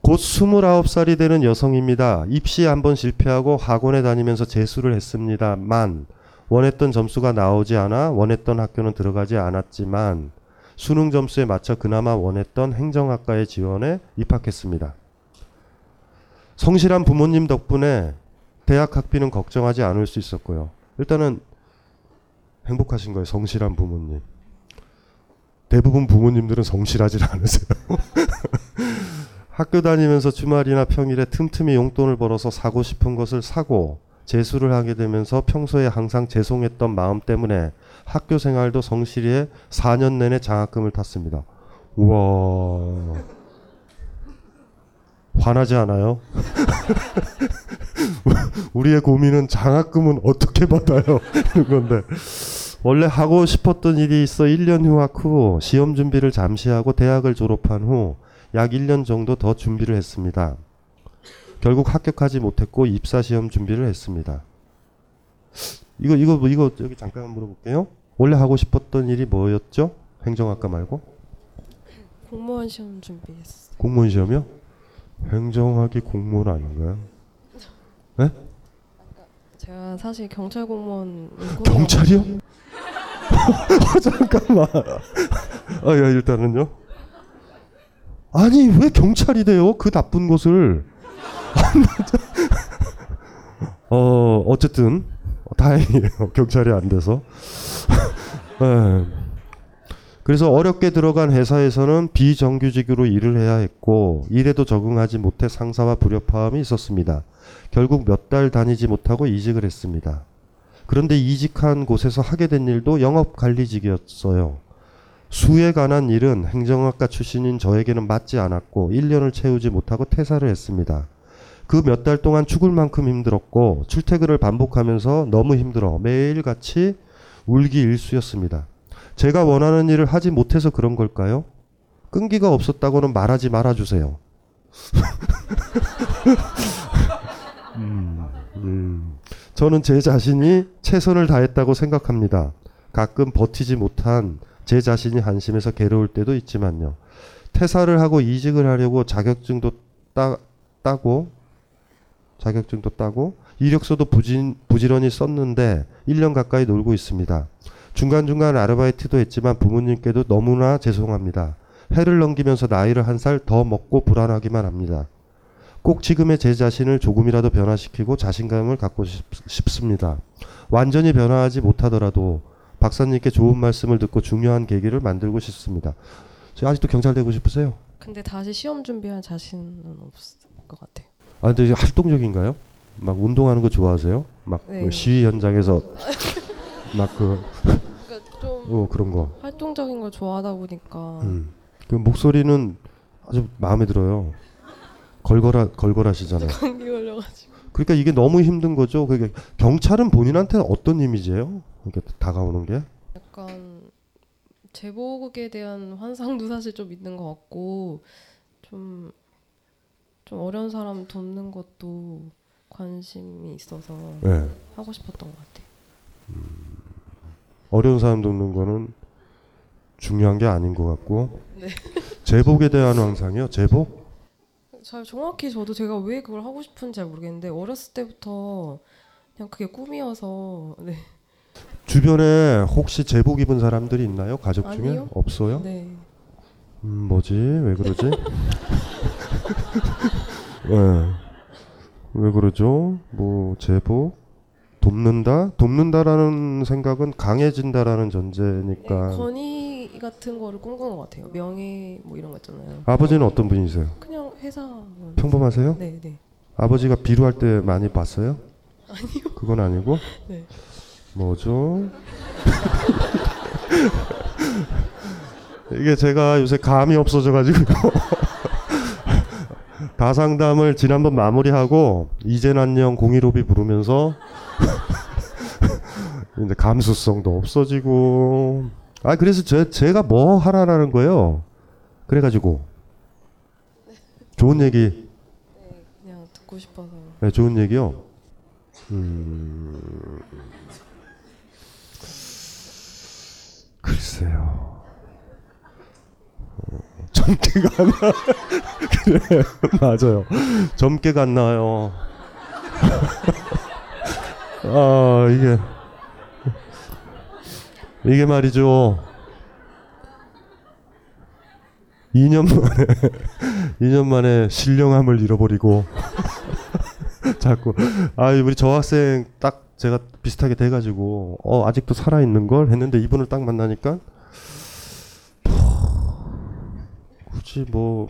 곧 29살이 되는 여성입니다. 입시 한번 실패하고 학원에 다니면서 재수를 했습니다만 원했던 점수가 나오지 않아 원했던 학교는 들어가지 않았지만 수능 점수에 맞춰 그나마 원했던 행정학과에 지원해 입학했습니다. 성실한 부모님 덕분에 대학 학비는 걱정하지 않을 수 있었고요. 일단은 행복하신 거예요. 성실한 부모님. 대부분 부모님들은 성실하지 않으세요. [laughs] 학교 다니면서 주말이나 평일에 틈틈이 용돈을 벌어서 사고 싶은 것을 사고 재수를 하게 되면서 평소에 항상 죄송했던 마음 때문에 학교 생활도 성실히 해 4년 내내 장학금을 탔습니다. 우와. 화나지 않아요? [laughs] 우리의 고민은 장학금은 어떻게 받아요? 이런 건데. 원래 하고 싶었던 일이 있어 1년 휴학 후 시험 준비를 잠시 하고 대학을 졸업한 후 약 1년 정도 더 준비를 했습니다. 결국 합격하지 못했고 입사 시험 준비를 했습니다. 이거 이거 뭐 이거 여기 잠깐 물어볼게요. 원래 하고 싶었던 일이 뭐였죠? 행정학과 말고 공무원 시험 준비했어. 공무원 시험이요? 행정학이 공무원 아닌가요? 네? 제가 사실 경찰 공무원 경찰이요? 어, [laughs] 잠깐만. 아, 야, 일단은요. 아니, 왜 경찰이 돼요? 그 나쁜 곳을. [laughs] 어, 어쨌든, 다행이에요. 경찰이 안 돼서. [laughs] 네. 그래서 어렵게 들어간 회사에서는 비정규직으로 일을 해야 했고, 일에도 적응하지 못해 상사와 불협화음이 있었습니다. 결국 몇 달 다니지 못하고 이직을 했습니다. 그런데 이직한 곳에서 하게 된 일도 영업 관리직이었어요. 수에 관한 일은 행정학과 출신인 저에게는 맞지 않았고 1년을 채우지 못하고 퇴사를 했습니다. 그 몇 달 동안 죽을 만큼 힘들었고 출퇴근을 반복하면서 너무 힘들어 매일같이 울기 일쑤였습니다. 제가 원하는 일을 하지 못해서 그런 걸까요? 끈기가 없었다고는 말하지 말아주세요. [laughs] 음, 음. 저는 제 자신이 최선을 다했다고 생각합니다. 가끔 버티지 못한 제 자신이 한심해서 괴로울 때도 있지만요. 퇴사를 하고 이직을 하려고 자격증도 따, 따고 자격증도 따고 이력서도 부진, 부지런히 썼는데 1년 가까이 놀고 있습니다. 중간중간 아르바이트도 했지만 부모님께도 너무나 죄송합니다. 해를 넘기면서 나이를 한 살 더 먹고 불안하기만 합니다. 꼭 지금의 제 자신을 조금이라도 변화시키고 자신감을 갖고 싶, 싶습니다. 완전히 변화하지 못하더라도 박사님께 좋은 말씀을 듣고 중요한 계기를 만들고 싶습니다. 저 아직도 경찰 되고 싶으세요? 근데 다시 시험 준비할 자신은 없을 것 같아요. 아 근데 활동적인가요? 막 운동하는 거 좋아하세요? 막그 네. 시위 현장에서 [laughs] 막그 그러니까 좀 어, 그런 거. 활동적인 걸 좋아하다 보니까 음. 그 목소리는 아주 마음에 들어요. 걸걸하 걸걸하시잖아요. [laughs] 감기 걸려가지고. 그러니까 이게 너무 힘든 거죠. 그게 경찰은 본인한테 어떤 이미지예요? 이렇게 다가오는 게? 약간 제복에 대한 환상도 사실 좀 있는 것 같고 좀, 좀 어려운 사람 돕는 것도 관심이 있어서 네. 하고 싶었던 것 같아요. 어려운 사람 돕는 거는 중요한 게 아닌 것 같고 네. 제복에 대한 환상이요. 제복? 잘 정확히 저도 제가 왜 그걸 하고 싶은지 잘 모르겠는데 어렸을 때부터 그냥 그게 꿈이어서 네. 주변에 혹시 제복 입은 사람들이 있나요? 가족 중에 아니요. 없어요? 네. 음, 뭐지? 왜 그러지? [laughs] 네. 왜 그러죠? 뭐 제복 돕는다? 돕는다라는 생각은 강해진다라는 전제니까. 네, 같은 거를 꿈꾸는 것 같아요. 명예 뭐 이런 거 있잖아요. 아버지는 어떤 분이세요? 그냥 회사 평범하세요? 네, 네. 아버지가 비루할 때 많이 봤어요? 아니요. 그건 아니고? [laughs] 네. 뭐죠? [laughs] 이게 제가 요새 감이 없어져가지고 [laughs] 다상담을 지난번 마무리하고 이젠 안녕 015비 부르면서 이제 감수성도 없어지고 아 그래서 제, 제가 뭐 하라라는 거예요 그래가지고 좋은 얘기 그냥 듣고 싶어서. 네, 좋은 얘기요. 음... 글쎄요. 어, 점괘가 안 나. 그래, 맞아요. 점괘가 안 나요. [laughs] 아, 이게. 이게 말이죠. 2년 만에, [laughs] 2년 만에 신령함을 잃어버리고. [laughs] 자꾸 아 우리 저 학생 딱 제가 비슷하게 돼가지고 어 아직도 살아 있는 걸 했는데 이분을 딱 만나니까 굳이 뭐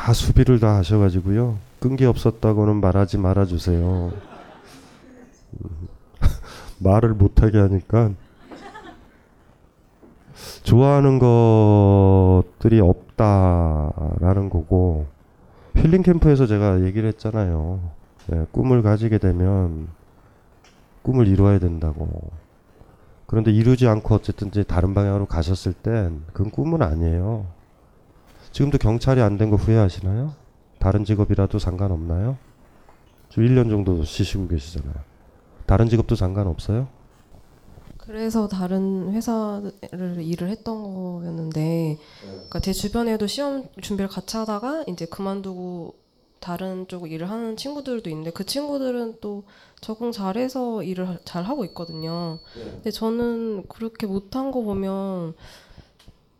다 수비를 다 하셔가지고요 끈기 없었다고는 말하지 말아주세요 음, [laughs] 말을 못하게 하니까 좋아하는 것들이 없다라는 거고 힐링 캠프에서 제가 얘기를 했잖아요. 예, 꿈을 가지게 되면 꿈을 이루어야 된다고. 그런데 이루지 않고 어쨌든 이제 다른 방향으로 가셨을 땐 그건 꿈은 아니에요. 지금도 경찰이 안 된 거 후회하시나요? 다른 직업이라도 상관없나요? 저 1년 정도 쉬시고 계시잖아요. 다른 직업도 상관없어요? 그래서 다른 회사를 일을 했던 거였는데, 그러니까 제 주변에도 시험 준비를 같이 하다가 이제 그만두고 다른 쪽 일을 하는 친구들도 있는데 그 친구들은 또 적응 잘해서 일을 하- 잘 하고 있거든요. 근데 저는 그렇게 못한 거 보면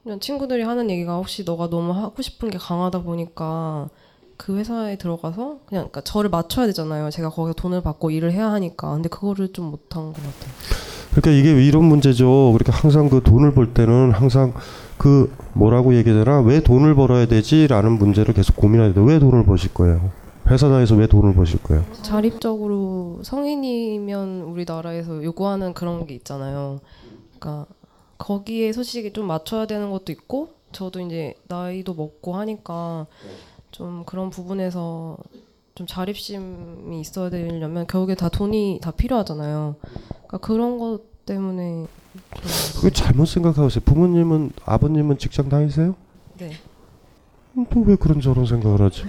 그냥 친구들이 하는 얘기가 혹시 너가 너무 하고 싶은 게 강하다 보니까 그 회사에 들어가서 그냥 그러니까 저를 맞춰야 되잖아요. 제가 거기서 돈을 받고 일을 해야 하니까. 근데 그거를 좀 못한 것 같아요. 그러니까 이게 왜 이런 문제죠. 그렇게 항상 그 돈을 벌 때는 항상 그 뭐라고 얘기해야 되나 왜 돈을 벌어야 되지라는 문제를 계속 고민해야 돼. 왜 돈을 버실 거예요? 회사 다에서 왜 돈을 버실 거예요? 자립적으로 성인이면 우리나라에서 요구하는 그런 게 있잖아요. 그러니까 거기에 솔직히 좀 맞춰야 되는 것도 있고 저도 이제 나이도 먹고 하니까 좀 그런 부분에서 좀 자립심이 있어야 되려면 결국에 다 돈이 다 필요하잖아요. 그러니까 그런 것 때문에 그게 잘못 생각하고 있어요. 부모님은 아버님은 직장 다니세요? 네. 또 왜 그런 저런 생각을 하지?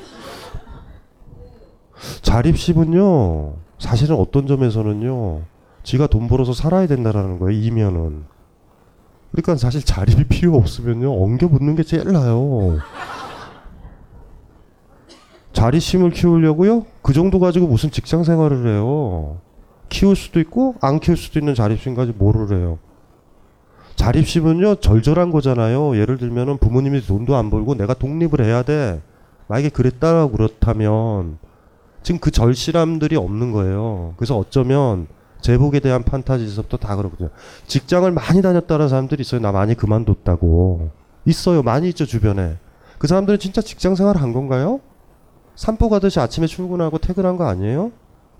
자립심은요, 사실은 어떤 점에서는요, 지가 돈 벌어서 살아야 된다라는 거예요, 이면은. 그러니까 사실 자립이 필요 없으면요, 엉겨 붙는 게 제일 나요. 자립심을 키우려고요? 그 정도 가지고 무슨 직장 생활을 해요. 키울 수도 있고, 안 키울 수도 있는 자립심까지 뭐를 해요. 자립심은요 절절한 거잖아요. 예를 들면은 부모님이 돈도 안 벌고 내가 독립을 해야 돼. 만약에 그랬다 그렇다면 지금 그 절실함들이 없는 거예요. 그래서 어쩌면 제복에 대한 판타지에서부터 다 그렇거든요. 직장을 많이 다녔다는 사람들이 있어요. 나 많이 그만뒀다고. 있어요. 많이 있죠 주변에. 그 사람들은 진짜 직장 생활 한 건가요? 산보 가듯이 아침에 출근하고 퇴근한 거 아니에요?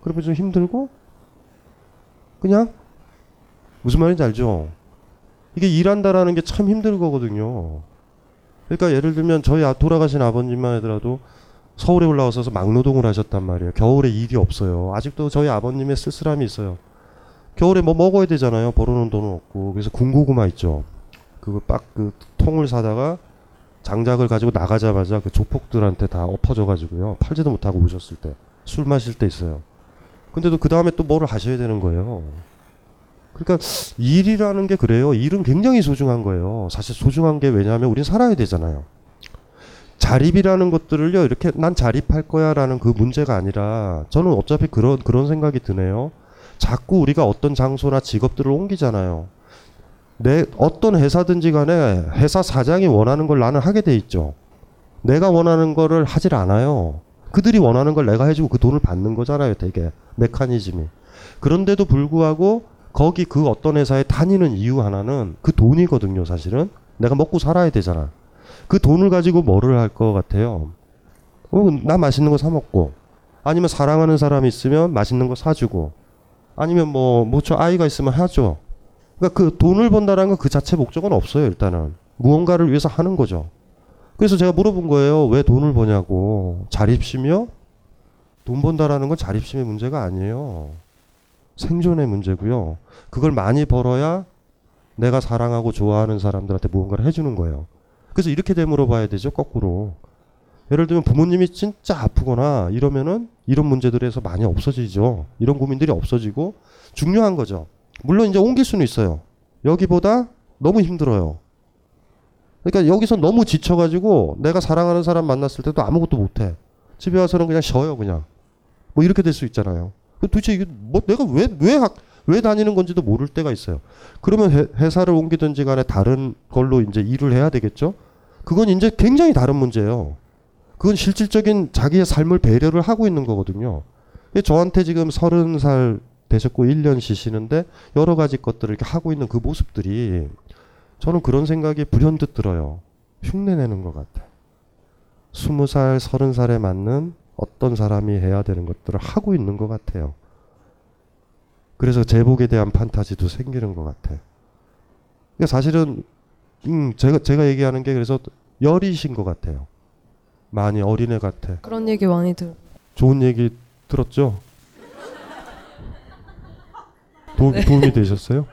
그러면 좀 힘들고 그냥 무슨 말인지 알죠? 이게 일한다라는 게 참 힘든 거거든요. 그러니까 예를 들면 저희 아- 돌아가신 아버님만 하더라도 서울에 올라와서 막노동을 하셨단 말이에요. 겨울에 일이 없어요. 아직도 저희 아버님의 쓸쓸함이 있어요. 겨울에 뭐 먹어야 되잖아요. 벌어놓은 돈은 없고. 그래서 군고구마 있죠. 그거 빡 그 통을 사다가 장작을 가지고 나가자마자 그 조폭들한테 다 엎어져가지고요. 팔지도 못하고 오셨을 때. 술 마실 때 있어요. 근데도 그 다음에 또 뭐를 하셔야 되는 거예요. 그러니까 일이라는 게 그래요. 일은 굉장히 소중한 거예요. 사실 소중한 게 왜냐하면 우린 살아야 되잖아요. 자립이라는 것들을요 이렇게 난 자립할 거야 라는 그 문제가 아니라 저는 어차피 그런 그런 생각이 드네요. 자꾸 우리가 어떤 장소나 직업들을 옮기잖아요. 내 어떤 회사든지 간에 회사 사장이 원하는 걸 나는 하게 돼 있죠. 내가 원하는 거를 하질 않아요. 그들이 원하는 걸 내가 해주고 그 돈을 받는 거잖아요. 되게 메커니즘이. 그런데도 불구하고 거기 그 어떤 회사에 다니는 이유 하나는 그 돈이거든요. 사실은 내가 먹고 살아야 되잖아. 그 돈을 가지고 뭐를 할 것 같아요? 어, 나 맛있는 거 사 먹고 아니면 사랑하는 사람이 있으면 맛있는 거 사주고 아니면 뭐 뭐 저 아이가 있으면 하죠. 그러니까 그 돈을 번다라는 건 그 자체 목적은 없어요. 일단은 무언가를 위해서 하는 거죠. 그래서 제가 물어본 거예요. 왜 돈을 버냐고. 자립심이요? 돈 번다라는 건 자립심의 문제가 아니에요. 생존의 문제고요. 그걸 많이 벌어야 내가 사랑하고 좋아하는 사람들한테 무언가를 해주는 거예요. 그래서 이렇게 되물어 봐야 되죠. 거꾸로. 예를 들면 부모님이 진짜 아프거나 이러면은 이런 문제들에서 많이 없어지죠. 이런 고민들이 없어지고 중요한 거죠. 물론 이제 옮길 수는 있어요. 여기보다 너무 힘들어요. 그러니까 여기서 너무 지쳐가지고 내가 사랑하는 사람 만났을 때도 아무것도 못해. 집에 와서는 그냥 쉬어요, 그냥. 뭐 이렇게 될 수 있잖아요. 그 도대체 이게 뭐 내가 왜, 왜, 학- 왜 다니는 건지도 모를 때가 있어요. 그러면 회, 회사를 옮기든지 간에 다른 걸로 이제 일을 해야 되겠죠? 그건 이제 굉장히 다른 문제예요. 그건 실질적인 자기의 삶을 배려를 하고 있는 거거든요. 저한테 지금 서른 살 되셨고 1년 쉬시는데 여러 가지 것들을 이렇게 하고 있는 그 모습들이 저는 그런 생각이 불현듯 들어요. 흉내 내는 것 같아. 스무 살, 서른 살에 맞는 어떤 사람이 해야 되는 것들을 하고 있는 것 같아요. 그래서 제복에 대한 판타지도 생기는 것 같아. 그러니까 사실은 음 제가 제가 얘기하는 게 그래서 열이신 것 같아요. 많이 어린애 같아. 그런 얘기 많이 들. 좋은 얘기 들었죠? 도, 네. 도움이 되셨어요?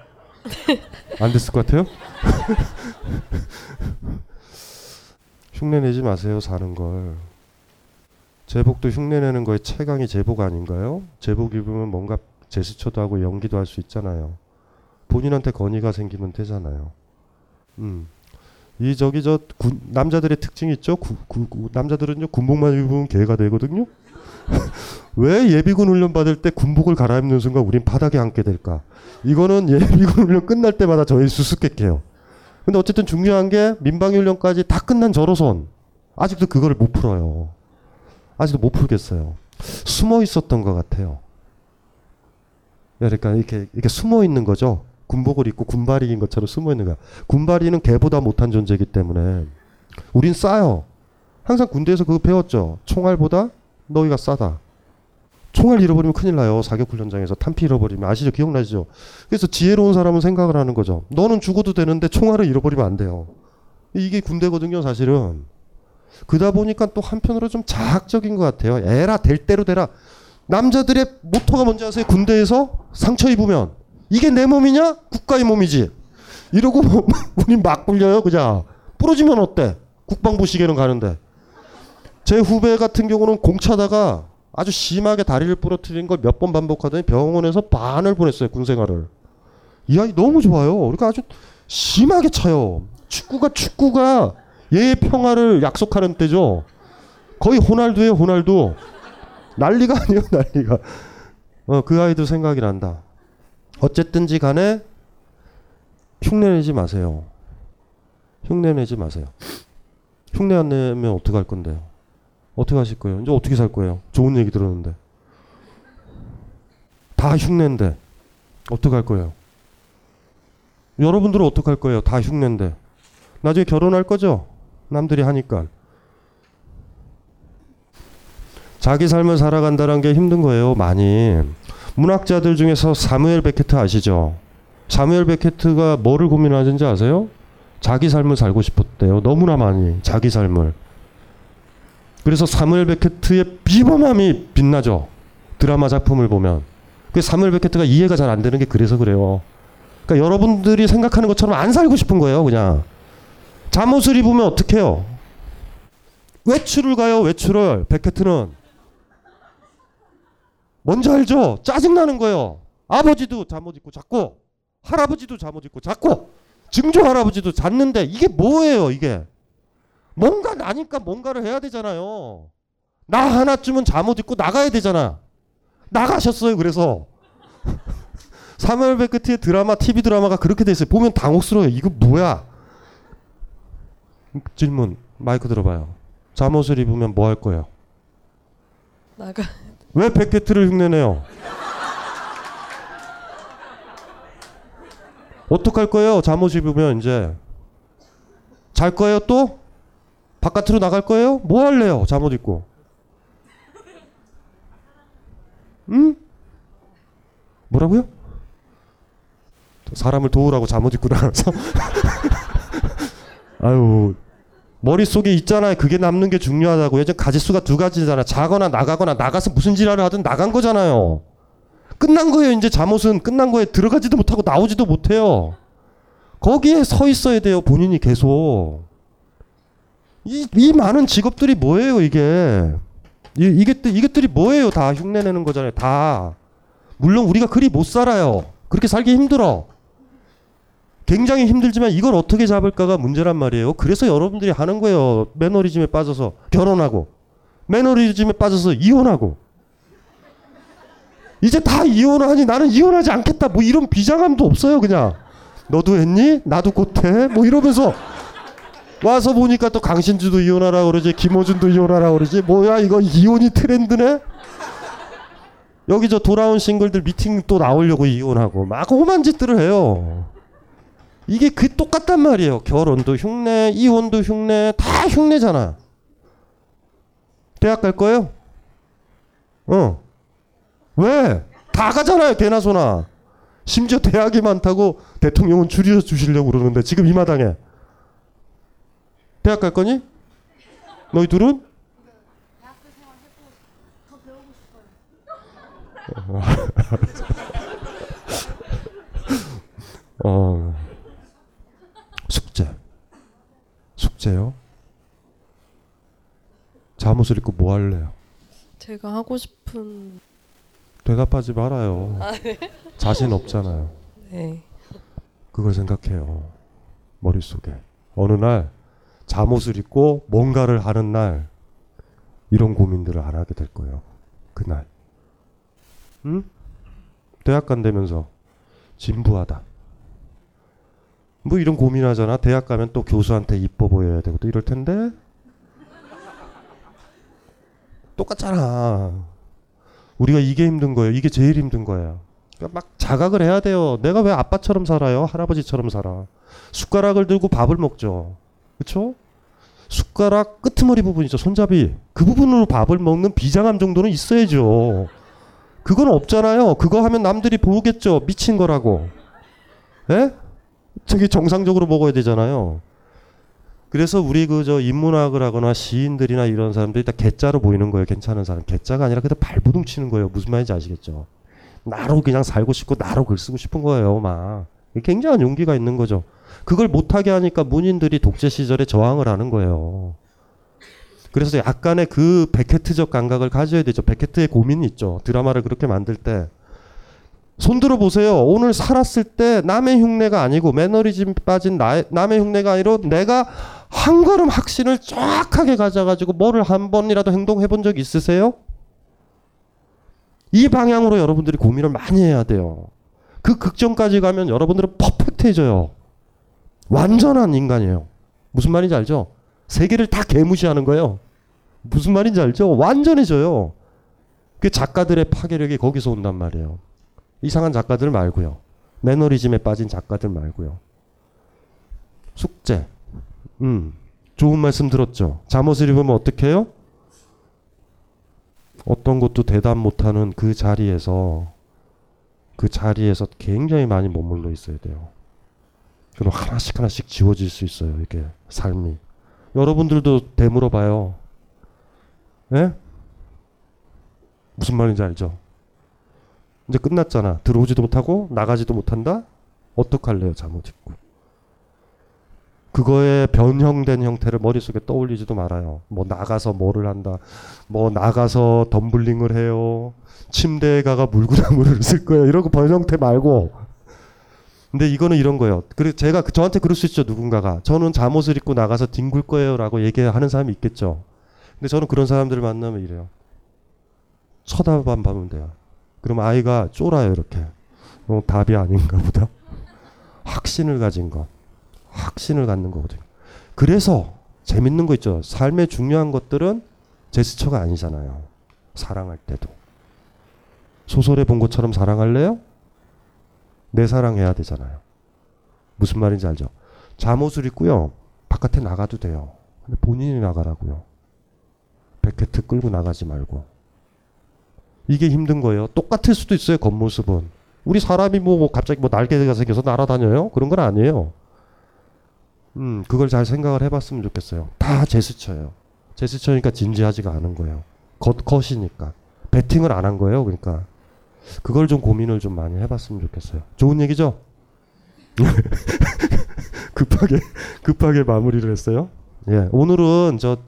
[laughs] 안 됐을 것 같아요? [laughs] 흉내 내지 마세요, 사는 걸. 제복도 흉내 내는 거에 최강이 제복 아닌가요? 제복 입으면 뭔가 제스처도 하고 연기도 할 수 있잖아요. 본인한테 건의가 생기면 되잖아요. 음. 이 저기 저 군- 남자들의 특징이 있죠. 구- 구- 구- 남자들은요 군복만 입으면 개가 되거든요. [laughs] 왜 예비군 훈련 받을 때 군복을 갈아입는 순간 우린 바닥에 앉게 될까? 이거는 [laughs] 예비군 훈련 끝날 때마다 저희 수수께끼예요. 근데 어쨌든 중요한 게 민방위 훈련까지 다 끝난 저로선 아직도 그거를 못 풀어요. 아직도 못 풀겠어요. 숨어 있었던 것 같아요. 그러니까 이렇게 이렇게 숨어 있는 거죠. 군복을 입고 군바리인 것처럼 숨어 있는 거야. 군바리는 개보다 못한 존재이기 때문에 우린 싸요. 항상 군대에서 그거 배웠죠. 총알보다 너희가 싸다. 총알 잃어버리면 큰일 나요. 사격 훈 련장에서 탄피 잃어버리면 아시죠? 기억나시죠? 그래서 지혜로운 사람은 생각을 하는 거죠. 너는 죽어도 되는데 총알을 잃어버리면 안 돼요. 이게 군대거든요, 사실은. 그다 보니까 또 한편으로 좀 자학적인 것 같아요. 에라 될 대로 되라. 남자들의 모토가 뭔지 아세요? 군대에서 상처 입으면 이게 내 몸이냐? 국가의 몸이지. 이러고 [laughs] 우리 막 불려요, 그냥. 부러지면 어때? 국방부 시계는 가는데. 제 후배 같은 경우는 공차다가 아주 심하게 다리를 부러뜨린 걸 몇 번 반복하더니 병원에서 반을 보냈어요, 군생활을. 이 아이 너무 좋아요. 그러니까 아주 심하게 차요. 축구가 축구가 얘의 평화를 약속하는 때죠. 거의 호날두예요, 호날두. 난리가 [laughs] 아니에요, 난리가. 어, 그 아이도 생각이 난다. 어쨌든지 간에 흉내내지 마세요. 흉내내지 마세요. 흉내 안 내면 어떻게 할 건데요? 어떻게 하실 거예요? 이제 어떻게 살 거예요? 좋은 얘기 들었는데. 다 흉내인데. 어떻게 할 거예요? 여러분들은 어떻게 할 거예요? 다 흉내인데. 나중에 결혼할 거죠? 남들이 하니까. 자기 삶을 살아간다는 게 힘든 거예요, 많이. 문학자들 중에서 사무엘 베케트 아시죠? 사무엘 베케트가 뭐를 고민하는지 아세요? 자기 삶을 살고 싶었대요. 너무나 많이 자기 삶을. 그래서 사무엘 베케트의 비범함이 빛나죠. 드라마 작품을 보면. 그 사무엘 베케트가 이해가 잘 안 되는 게 그래서 그래요. 그러니까 여러분들이 생각하는 것처럼 안 살고 싶은 거예요, 그냥. 잠옷을 입으면 어떡해요? 외출을 가요, 외출을. 베케트는. 뭔지 알죠? 짜증나는 거예요. 아버지도 잠옷 입고 자꾸. 할아버지도 잠옷 입고 자꾸. 증조 할아버지도 잤는데 이게 뭐예요, 이게? 뭔가 나니까 뭔가를 해야 되잖아요. 나 하나쯤은 잠옷 입고 나가야 되잖아. 나가셨어요, 그래서. [laughs] 사무엘 베크트의 드라마, TV 드라마가 그렇게 돼 있어요. 보면 당혹스러워요. 이거 뭐야? 질문, 마이크 들어봐요. 잠옷을 입으면 뭐 할 거예요? 나가. 왜 베케트를 흉내내요? 어떡할 거예요? 잠옷 입으면 이제 잘 거예요 또? 바깥으로 나갈 거예요? 뭐 할래요? 잠옷 입고. 응? 뭐라고요? 사람을 도우라고 잠옷 입고 나가서 [laughs] 아유 머릿속에 있잖아요. 그게 남는 게 중요하다고. 예전 가지수가 두 가지잖아. 자거나 나가거나 나가서 무슨 지랄을 하든 나간 거잖아요. 끝난 거예요. 이제 잠옷은 끝난 거에 들어가지도 못하고 나오지도 못해요. 거기에 서 있어야 돼요. 본인이 계속. 이, 이 많은 직업들이 뭐예요, 이게? 이, 이게, 이것들이 뭐예요? 다 흉내내는 거잖아요. 다. 물론 우리가 그리 못 살아요. 그렇게 살기 힘들어. 굉장히 힘들지만 이걸 어떻게 잡을까가 문제란 말이에요. 그래서 여러분들이 하는 거예요. 매너리즘에 빠져서 결혼하고, 매너리즘에 빠져서 이혼하고. 이제 다 이혼을 하니 나는 이혼하지 않겠다. 뭐 이런 비장함도 없어요, 그냥. 너도 했니? 나도 곧 해. 뭐 이러면서 와서 보니까 또 강신주도 이혼하라 그러지, 김호준도 이혼하라 그러지. 뭐야 이거 이혼이 트렌드네? 여기 저 돌아온 싱글들 미팅 또 나오려고 이혼하고 막 험한 짓들을 해요. 이게 그 똑같단 말이에요. 결혼도 흉내, 이혼도 흉내, 다 흉내잖아. 대학 갈 거예요? 어. 왜? 다 가잖아요, 개나 소나. 심지어 대학이 많다고 대통령은 줄여 주시려고 그러는데 지금 이 마당에. 대학 갈 거니? 너희 둘은? [laughs] 어. 숙제. 숙제요? 잠옷을 입고 뭐 할래요? 제가 하고 싶은 대답하지 말아요. 아, 네. [laughs] 자신 없잖아요. 네. 그걸 생각해요. 머릿속에. 어느 날 잠옷을 입고 뭔가를 하는 날 이런 고민들을 안 하게 될 거예요. 그날. 응? 대학 간다면서 진부하다. 뭐 이런 고민하잖아. 대학 가면 또 교수한테 이뻐 보여야 되고 또 이럴 텐데. 똑같잖아. 우리가 이게 힘든 거예요. 이게 제일 힘든 거예요. 그러니까 막 자각을 해야 돼요. 내가 왜 아빠처럼 살아요? 할아버지처럼 살아. 숟가락을 들고 밥을 먹죠. 그렇죠? 숟가락 끄트머리 부분 있죠. 손잡이. 그 부분으로 밥을 먹는 비장함 정도는 있어야죠. 그건 없잖아요. 그거 하면 남들이 보겠죠. 미친 거라고. 예? 저기 정상적으로 먹어야 되잖아요. 그래서 우리 그 저 인문학을 하거나 시인들이나 이런 사람들이 다 개짜로 보이는 거예요. 괜찮은 사람. 개짜가 아니라 그냥 발부둥 치는 거예요. 무슨 말인지 아시겠죠? 나로 그냥 살고 싶고 나로 글 쓰고 싶은 거예요. 막. 굉장한 용기가 있는 거죠. 그걸 못하게 하니까 문인들이 독재 시절에 저항을 하는 거예요. 그래서 약간의 그 베케트적 감각을 가져야 되죠. 베케트의 고민이 있죠. 드라마를 그렇게 만들 때. 손들어 보세요. 오늘 살았을 때 남의 흉내가 아니고 매너리즘 빠진 나, 남의 흉내가 아니라 내가 한 걸음 확신을 정확하게 가져가지고 뭐를 한 번이라도 행동해 본 적 있으세요? 이 방향으로 여러분들이 고민을 많이 해야 돼요. 그 극점까지 가면 여러분들은 퍼펙트해져요. 완전한 인간이에요. 무슨 말인지 알죠? 세계를 다 개무시하는 거예요. 무슨 말인지 알죠? 완전해져요. 그 작가들의 파괴력이 거기서 온단 말이에요. 이상한 작가들 말고요. 매너리즘에 빠진 작가들 말고요. 숙제. 음. 좋은 말씀 들었죠. 잠옷을 입으면 어떻게 해요? 어떤 것도 대답 못하는 그 자리에서 그 자리에서 굉장히 많이 머물러 있어야 돼요. 그럼 하나씩 하나씩 지워질 수 있어요. 이게 삶이. 여러분들도 되물어 봐요. 예? 무슨 말인지 알죠? 이제 끝났잖아. 들어오지도 못하고 나가지도 못한다? 어떡할래요, 잠옷 입고. 그거에 변형된 형태를 머릿속에 떠올리지도 말아요. 뭐 나가서 뭐를 한다. 뭐 나가서 덤블링을 해요. 침대에 가가 물구나무를 [laughs] 쓸 거예요. 이런 거 변형태 말고. 근데 이거는 이런 거예요. 그리고 제가 그- 저한테 그럴 수 있죠. 누군가가. 저는 잠옷을 입고 나가서 뒹굴 거예요라고 얘기하는 사람이 있겠죠. 근데 저는 그런 사람들을 만나면 이래요. 쳐다만 보면 돼요. 그럼 아이가 쫄아요, 이렇게. 어, 답이 아닌가 보다. [laughs] 확신을 가진 것. 확신을 갖는 거거든요. 그래서 재밌는 거 있죠. 삶의 중요한 것들은 제스처가 아니잖아요. 사랑할 때도. 소설에 본 것처럼 사랑할래요? 내 사랑해야 되잖아요. 무슨 말인지 알죠? 잠옷을 입고요. 바깥에 나가도 돼요. 근데 본인이 나가라고요. 백해트 끌고 나가지 말고. 이게 힘든 거예요. 똑같을 수도 있어요. 겉모습은. 우리 사람이 뭐, 뭐 갑자기 뭐 날개가 생겨서 날아다녀요? 그런 건 아니에요. 음, 그걸 잘 생각을 해봤으면 좋겠어요. 다 제스처예요. 제스처니까 진지하지가 않은 거예요. 겉, 컷이니까. 배팅을 안 한 거예요. 그러니까. 그걸 좀 고민을 좀 많이 해봤으면 좋겠어요. 좋은 얘기죠? [laughs] 급하게, 급하게 마무리를 했어요. 예. 오늘은 저,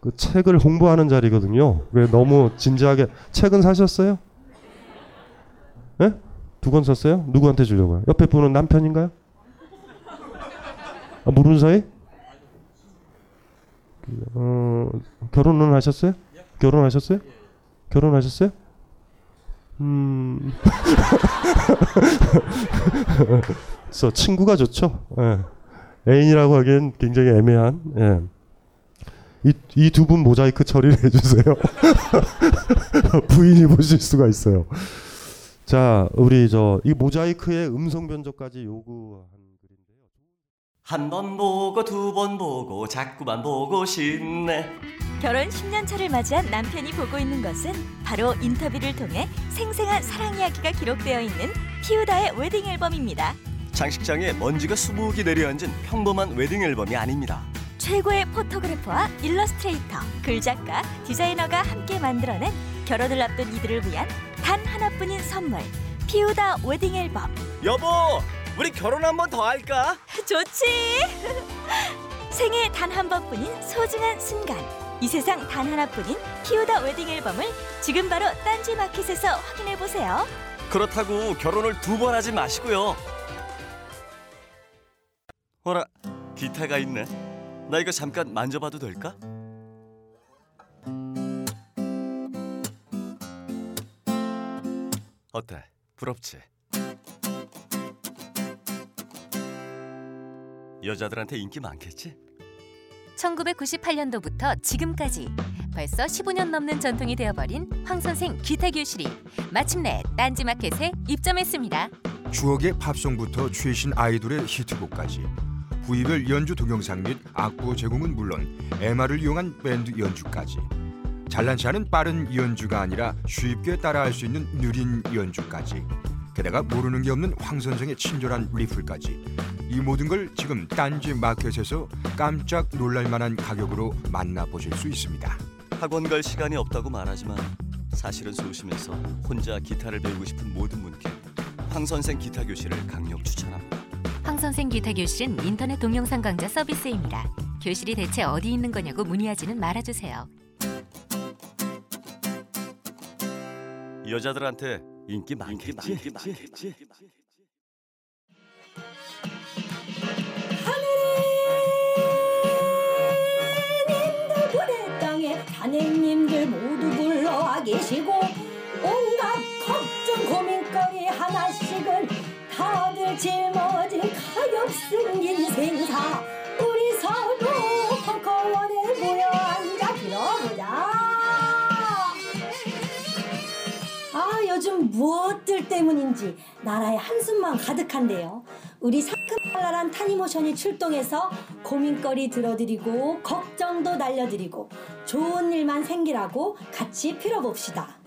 그 책을 홍보하는 자리거든요. 왜 너무 진지하게, 책은 사셨어요? 예? 두 권 샀어요? 누구한테 주려고요? 옆에 분은 남편인가요? 아, 모르는 사이? 어, 결혼은 하셨어요? 결혼하셨어요? 결혼하셨어요? 음. [laughs] 그래서 친구가 좋죠. 예. 애인이라고 하기엔 굉장히 애매한. 예. 이두 분 모자이크 처리를 [laughs] 해주세요. [laughs] 부인이 보실 수가 있어요. 자, 우리 저 이 모자이크의 음성 변조까지 요구 한한번 보고 두 번 보고 자꾸만 보고 싶네 결혼 10년 차를 맞이한 남편이 보고 있는 것은 바로 인터뷰를 통해 생생한 사랑 이야기가 기록되어 있는 피우다의 웨딩 앨범입니다. 장식장에 먼지가 수북이 내려앉은 평범한 웨딩 앨범이 아닙니다. 최고의 photographer와 일러스트레이터, 글작가, 디자이너가 함께 만들어낸 결혼을 앞둔 이들을 위한 단 하나뿐인 선물 피우다 웨딩 앨범 여보, 우리 결혼 한 번 더 할까? 좋지 [laughs] 생애 단 한 번뿐인 소중한 순간 이 세상 단 하나뿐인 피우다 웨딩 앨범을 지금 바로 딴지 마켓에서 확인해 보세요 그렇다고 결혼을 두 번 하지 마시고요. 어라, 기타가 있네. 나 이거 잠깐 만져봐도 될까? 어때? 부럽지? 여자들한테 인기 많겠지? 1998년도부터 지금까지 벌써 15년 넘는 전통이 되어버린 황 선생 기타 교실이 마침내 딴지 마켓에 입점했습니다. 추억의 팝송부터 최신 아이돌의 히트곡까지 부위별 연주 동영상 및 악보 제공은 물론 MR을 이용한 밴드 연주까지 잘난치 않은 빠른 연주가 아니라 쉽게 따라할 수 있는 느린 연주까지 게다가 모르는 게 없는 황 선생의 친절한 리플까지 이 모든 걸 지금 딴지 마켓에서 깜짝 놀랄 만한 가격으로 만나보실 수 있습니다. 학원 갈 시간이 없다고 말하지만 사실은 소심해서 혼자 기타를 배우고 싶은 모든 분께 황 선생 기타 교실을 강력 추천합니다. 황 선생 기타 교실은 인터넷 동영상 강좌 서비스입니다. 교실이 대체 어디 있는 거냐고 문의하지는 말아주세요. 여자들한테 인기 많겠지? 하느님들 부대 땅에 하느님들 모두 불러와 계시고 온갖 걱정 고민거리 하나씩은 다들 짊어진 가엾은 인생 무엇들 때문인지 나라의 한숨만 가득한데요. 우리 상큼발랄한 타니모션이 출동해서 고민거리 들어드리고 걱정도 날려드리고 좋은 일만 생기라고 같이 빌어봅시다.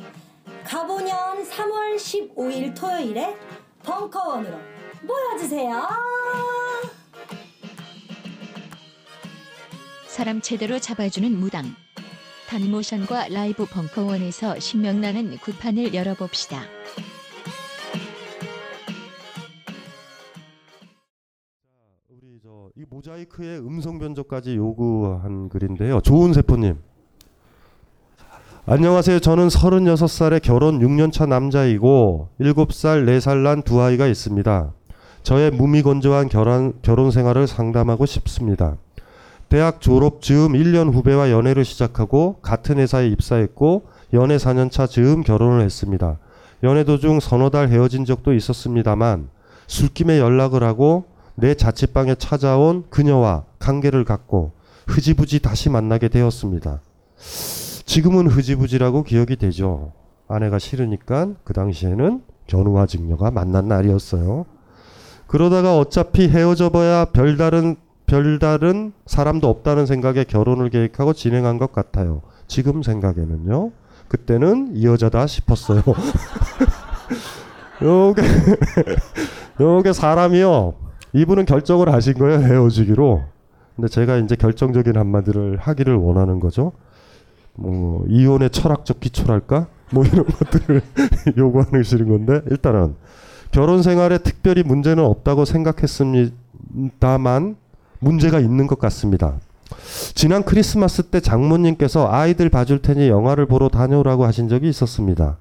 가보년 3월 15일 토요일에 벙커원으로 모여주세요. 사람 제대로 잡아주는 무당. 단모션과 라이브 벙커원에서 신명나는 굿판을 열어봅시다. 이 모자이크의 음성 변조까지 요구한 글인데요. 좋은 세포님. 안녕하세요. 저는 36살에 결혼 6년차 남자이고 7살, 4살 난 두 아이가 있습니다. 저의 무미건조한 결혼, 결혼 생활을 상담하고 싶습니다. 대학 졸업 즈음 1년 후배와 연애를 시작하고 같은 회사에 입사했고 연애 4년차 즈음 결혼을 했습니다. 연애 도중 서너 달 헤어진 적도 있었습니다만 술김에 연락을 하고 내 자취방에 찾아온 그녀와 관계를 갖고 흐지부지 다시 만나게 되었습니다. 지금은 흐지부지라고 기억이 되죠. 아내가 싫으니까 그 당시에는 견우와 직녀가 만난 날이었어요. 그러다가 어차피 헤어져 봐야 별다른 별다른 사람도 없다는 생각에 결혼을 계획하고 진행한 것 같아요. 지금 생각에는요. 그때는 이 여자다 싶었어요. [laughs] 요게 요게 사람이요. 이분은 결정을 하신 거예요 헤어지기로. 근데 제가 이제 결정적인 한마디를 하기를 원하는 거죠. 뭐 이혼의 철학적 기초랄까? 뭐 이런 [laughs] 것들을 요구하는 시는 건데 일단은 결혼 생활에 특별히 문제는 없다고 생각했습니다만 문제가 있는 것 같습니다. 지난 크리스마스 때 장모님께서 아이들 봐줄 테니 영화를 보러 다녀오라고 하신 적이 있었습니다.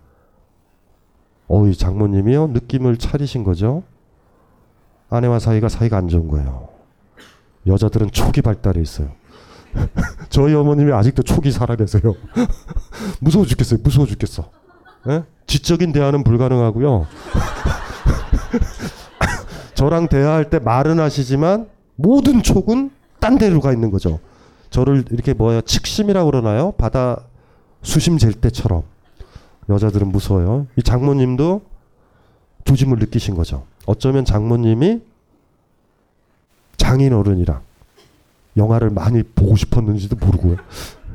어이 장모님이요 느낌을 차리신 거죠. 아내와 사이가 사이가 안 좋은 거예요. 여자들은 초기 발달해 있어요. [laughs] 저희 어머님이 아직도 초기 살아계세요. [laughs] 무서워 죽겠어요. 무서워 죽겠어. 예? 지적인 대화는 불가능하고요. [laughs] 저랑 대화할 때 말은 하시지만 모든 촉은 딴 데로 가 있는 거죠. 저를 이렇게 뭐야 칙심이라고 그러나요? 바다 수심 잴 때처럼 여자들은 무서워요. 이 장모님도 조짐을 느끼신 거죠. 어쩌면 장모님이 장인 어른이랑 영화를 많이 보고 싶었는지도 모르고요.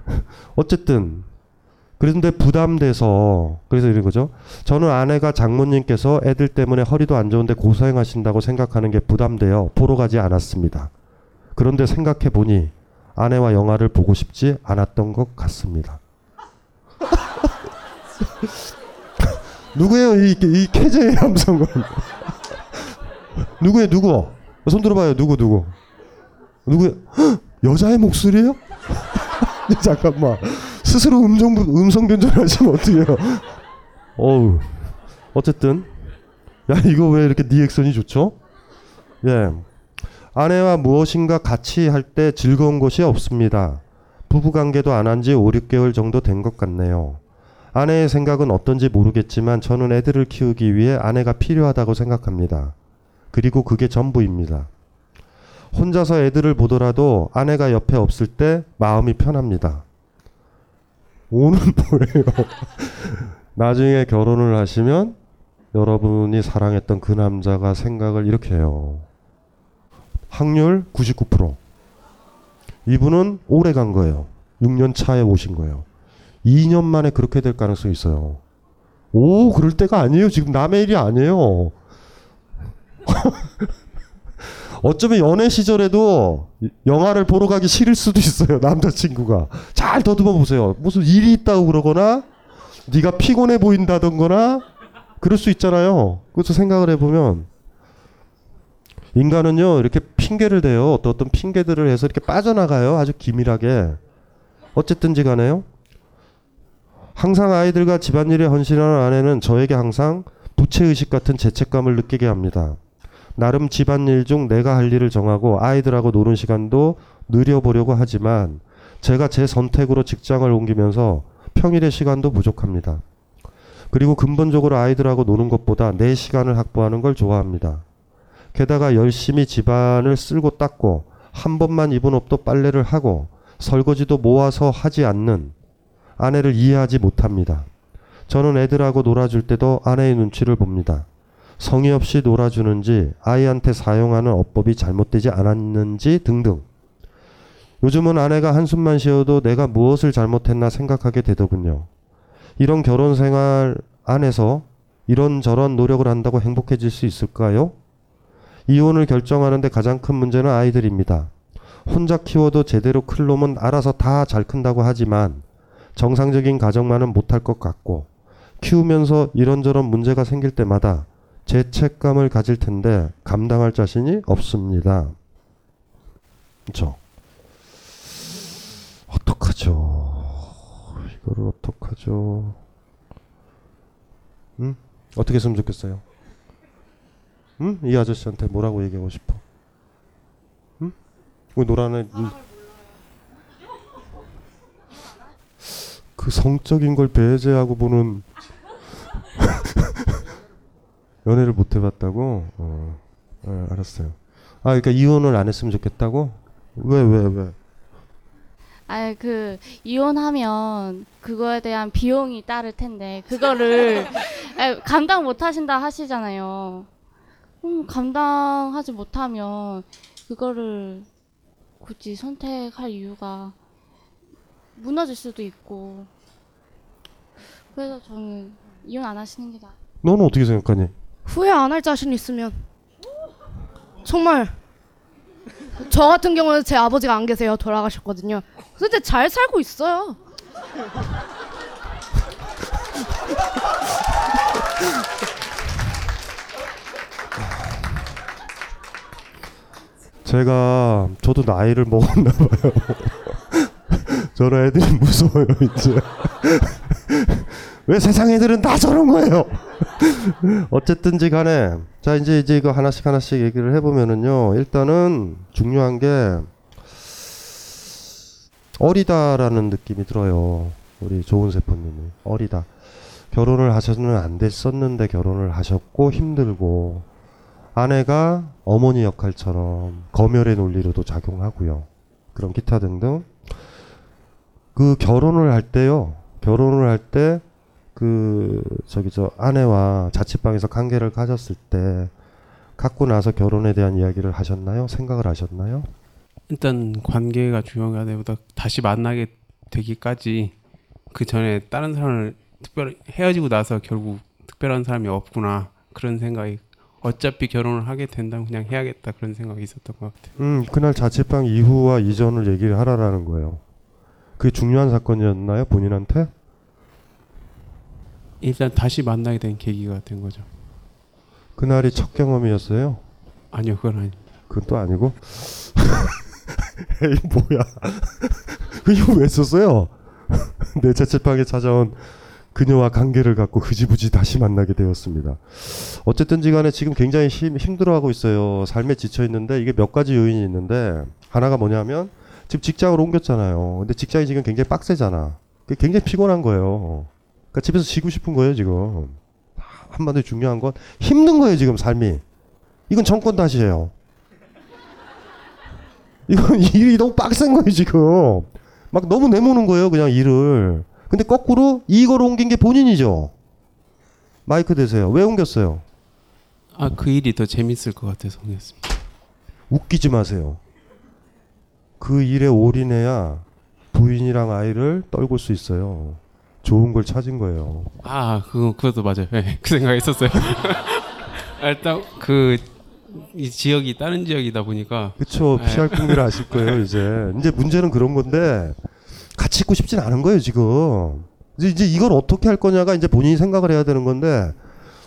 [laughs] 어쨌든 그런데 부담돼서 그래서 이런 거죠. 저는 아내가 장모님께서 애들 때문에 허리도 안 좋은데 고생하신다고 생각하는 게 부담되어 보러 가지 않았습니다. 그런데 생각해 보니 아내와 영화를 보고 싶지 않았던 것 같습니다. [laughs] 누구예요 이, 이 캐제의 함성은? [laughs] 누구예요 누구? 손 들어봐요 누구 누구? 누구? [gasps] 여자의 목소리예요? [laughs] 잠깐만. 스스로 음성 음성 변조하시면 어떡해요? 어우. 어쨌든 야 이거 왜 이렇게 리액션이 좋죠? 예. 아내와 무엇인가 같이 할 때 즐거운 것이 없습니다. 부부 관계도 안 한 지 5, 6개월 정도 된 것 같네요. 아내의 생각은 어떤지 모르겠지만 저는 애들을 키우기 위해 아내가 필요하다고 생각합니다. 그리고 그게 전부입니다. 혼자서 애들을 보더라도 아내가 옆에 없을 때 마음이 편합니다. 오는 뭐예요? [laughs] 나중에 결혼을 하시면 여러분이 사랑했던 그 남자가 생각을 이렇게 해요. 확률 99%. 이분은 오래 간 거예요. 6년 차에 오신 거예요. 2년 만에 그렇게 될 가능성이 있어요. 오, 그럴 때가 아니에요. 지금 남의 일이 아니에요. [laughs] 어쩌면 연애 시절에도 영화를 보러 가기 싫을 수도 있어요. 남자친구가. 잘 더듬어 보세요. 무슨 일이 있다고 그러거나 네가 피곤해 보인다던거나 그럴 수 있잖아요. 그래서 생각을 해보면 인간은요 이렇게 핑계를 대요. 어떤 어떤 핑계들을 해서 이렇게 빠져나가요. 아주 기밀하게. 어쨌든지 간에요. 항상 아이들과 집안일에 헌신하는 아내는 저에게 항상 부채의식 같은 죄책감을 느끼게 합니다. 나름 집안일 중 내가 할 일을 정하고 아이들하고 노는 시간도 늘려보려고 하지만 제가 제 선택으로 직장을 옮기면서 평일의 시간도 부족합니다. 그리고 근본적으로 아이들하고 노는 것보다 내 시간을 확보하는 걸 좋아합니다. 게다가 열심히 집안을 쓸고 닦고 한 번만 입은 옷도 빨래를 하고 설거지도 모아서 하지 않는 아내를 이해하지 못합니다. 저는 애들하고 놀아줄 때도 아내의 눈치를 봅니다. 성의 없이 놀아주는지 아이한테 사용하는 어법이 잘못되지 않았는지 등등. 요즘은 아내가 한숨만 쉬어도 내가 무엇을 잘못했나 생각하게 되더군요. 이런 결혼 생활 안에서 이런저런 노력을 한다고 행복해질 수 있을까요? 이혼을 결정하는데 가장 큰 문제는 아이들입니다. 혼자 키워도 제대로 클 놈은 알아서 다 잘 큰다고 하지만 정상적인 가정만은 못할 것 같고 키우면서 이런저런 문제가 생길 때마다 죄책감을 가질 텐데 감당할 자신이 없습니다. 그렇죠? 어떡하죠? 이거를 어떡하죠? 응? 어떻게 했으면 좋겠어요? 응? 이 아저씨한테 뭐라고 얘기하고 싶어? 응? 왜 노란애 눈... 그 성적인 걸 배제하고 보는 [laughs] 연애를 못 해봤다고? 어, 어, 알았어요. 아, 그러니까 이혼을 안 했으면 좋겠다고? 왜, 왜, 왜? 아, 그 이혼하면 그거에 대한 비용이 따를 텐데 그거를 [laughs] 아, 감당 못 하신다 하시잖아요. 음, 감당하지 못하면 그거를 굳이 선택할 이유가 무너질 수도 있고 그래서 저는 이혼 안 하시는 게 나아. 너는 어떻게 생각하니? 후회 안 할 자신 있으면. 정말. 저 같은 경우는 제 아버지가 안 계세요. 돌아가셨거든요. 근데 잘 살고 있어요. 제가 저도 나이를 먹었나 봐요. [laughs] 저런 애들이 무서워요 이제. [laughs] 왜 세상 애들은 다 저런 거예요? [laughs] 어쨌든지 간에 자 이제 이제 이거 하나씩 하나씩 얘기를 해보면은요 일단은 중요한 게 어리다라는 느낌이 들어요. 우리 좋은 세포님이 어리다. 결혼을 하셔는 안 됐었는데 결혼을 하셨고 힘들고 아내가 어머니 역할처럼 검열의 논리로도 작용하고요. 그런 기타 등등. 그 결혼을 할 때요. 결혼을 할 때 그 저기 저 아내와 자취방에서 관계를 가졌을 때 갖고 나서 결혼에 대한 이야기를 하셨나요? 생각을 하셨나요? 일단 관계가 게 아니라 다시 만나게 되기까지 그 전에 다른 사람을 특별 헤어지고 나서 결국 특별한 사람이 없구나 그런 생각이 어차피 결혼을 하게 된다면 그냥 해야겠다 그런 생각이 있었던 것 같아요. 음 그날 자취방 이후와 이전을 얘기를 하라라는 거예요. 그게 중요한 사건이었나요 본인한테? 일단 다시 만나게 된 계기가 된 거죠. 그날이 첫 경험이었어요? 아니요 그건 아닙니다. 그건 또 아니고? [laughs] 에이 뭐야? [laughs] 이거 왜 썼어요? [laughs] 내 자취방에 찾아온 그녀와 관계를 갖고 흐지부지 다시 만나게 되었습니다. 어쨌든지 간에 지금 굉장히 힘, 힘들어하고 있어요. 삶에 지쳐 있는데 이게 몇 가지 요인이 있는데 하나가 뭐냐면 지금 직장을 옮겼잖아요. 근데 직장이 지금 굉장히 빡세잖아. 굉장히 피곤한 거예요. 그러니까 집에서 쉬고 싶은 거예요, 지금. 한마디로 중요한 건 힘든 거예요, 지금 삶이. 이건 정권 탓이에요. 이건 [laughs] 일이 너무 빡센 거예요, 지금. 막 너무 내모는 거예요, 그냥 일을. 근데 거꾸로 이걸 옮긴 게 본인이죠. 마이크 대세요. 왜 옮겼어요? 아 그 일이 더 재밌을 것 같아서 옮겼습니다. 웃기지 마세요. 그 일에 올인해야 부인이랑 아이를 떨굴 수 있어요. 좋은 걸 찾은 거예요. 아 그거 그것도 맞아요. 네, 그 생각했었어요. [laughs] 일단 그이 지역이 다른 지역이다 보니까 그쵸 네. 피할 궁리를 아실 거예요 이제 이제 문제는 그런 건데 같이 있고 싶진 않은 거예요 지금 이제, 이제 이걸 어떻게 할 거냐가 이제 본인이 생각을 해야 되는 건데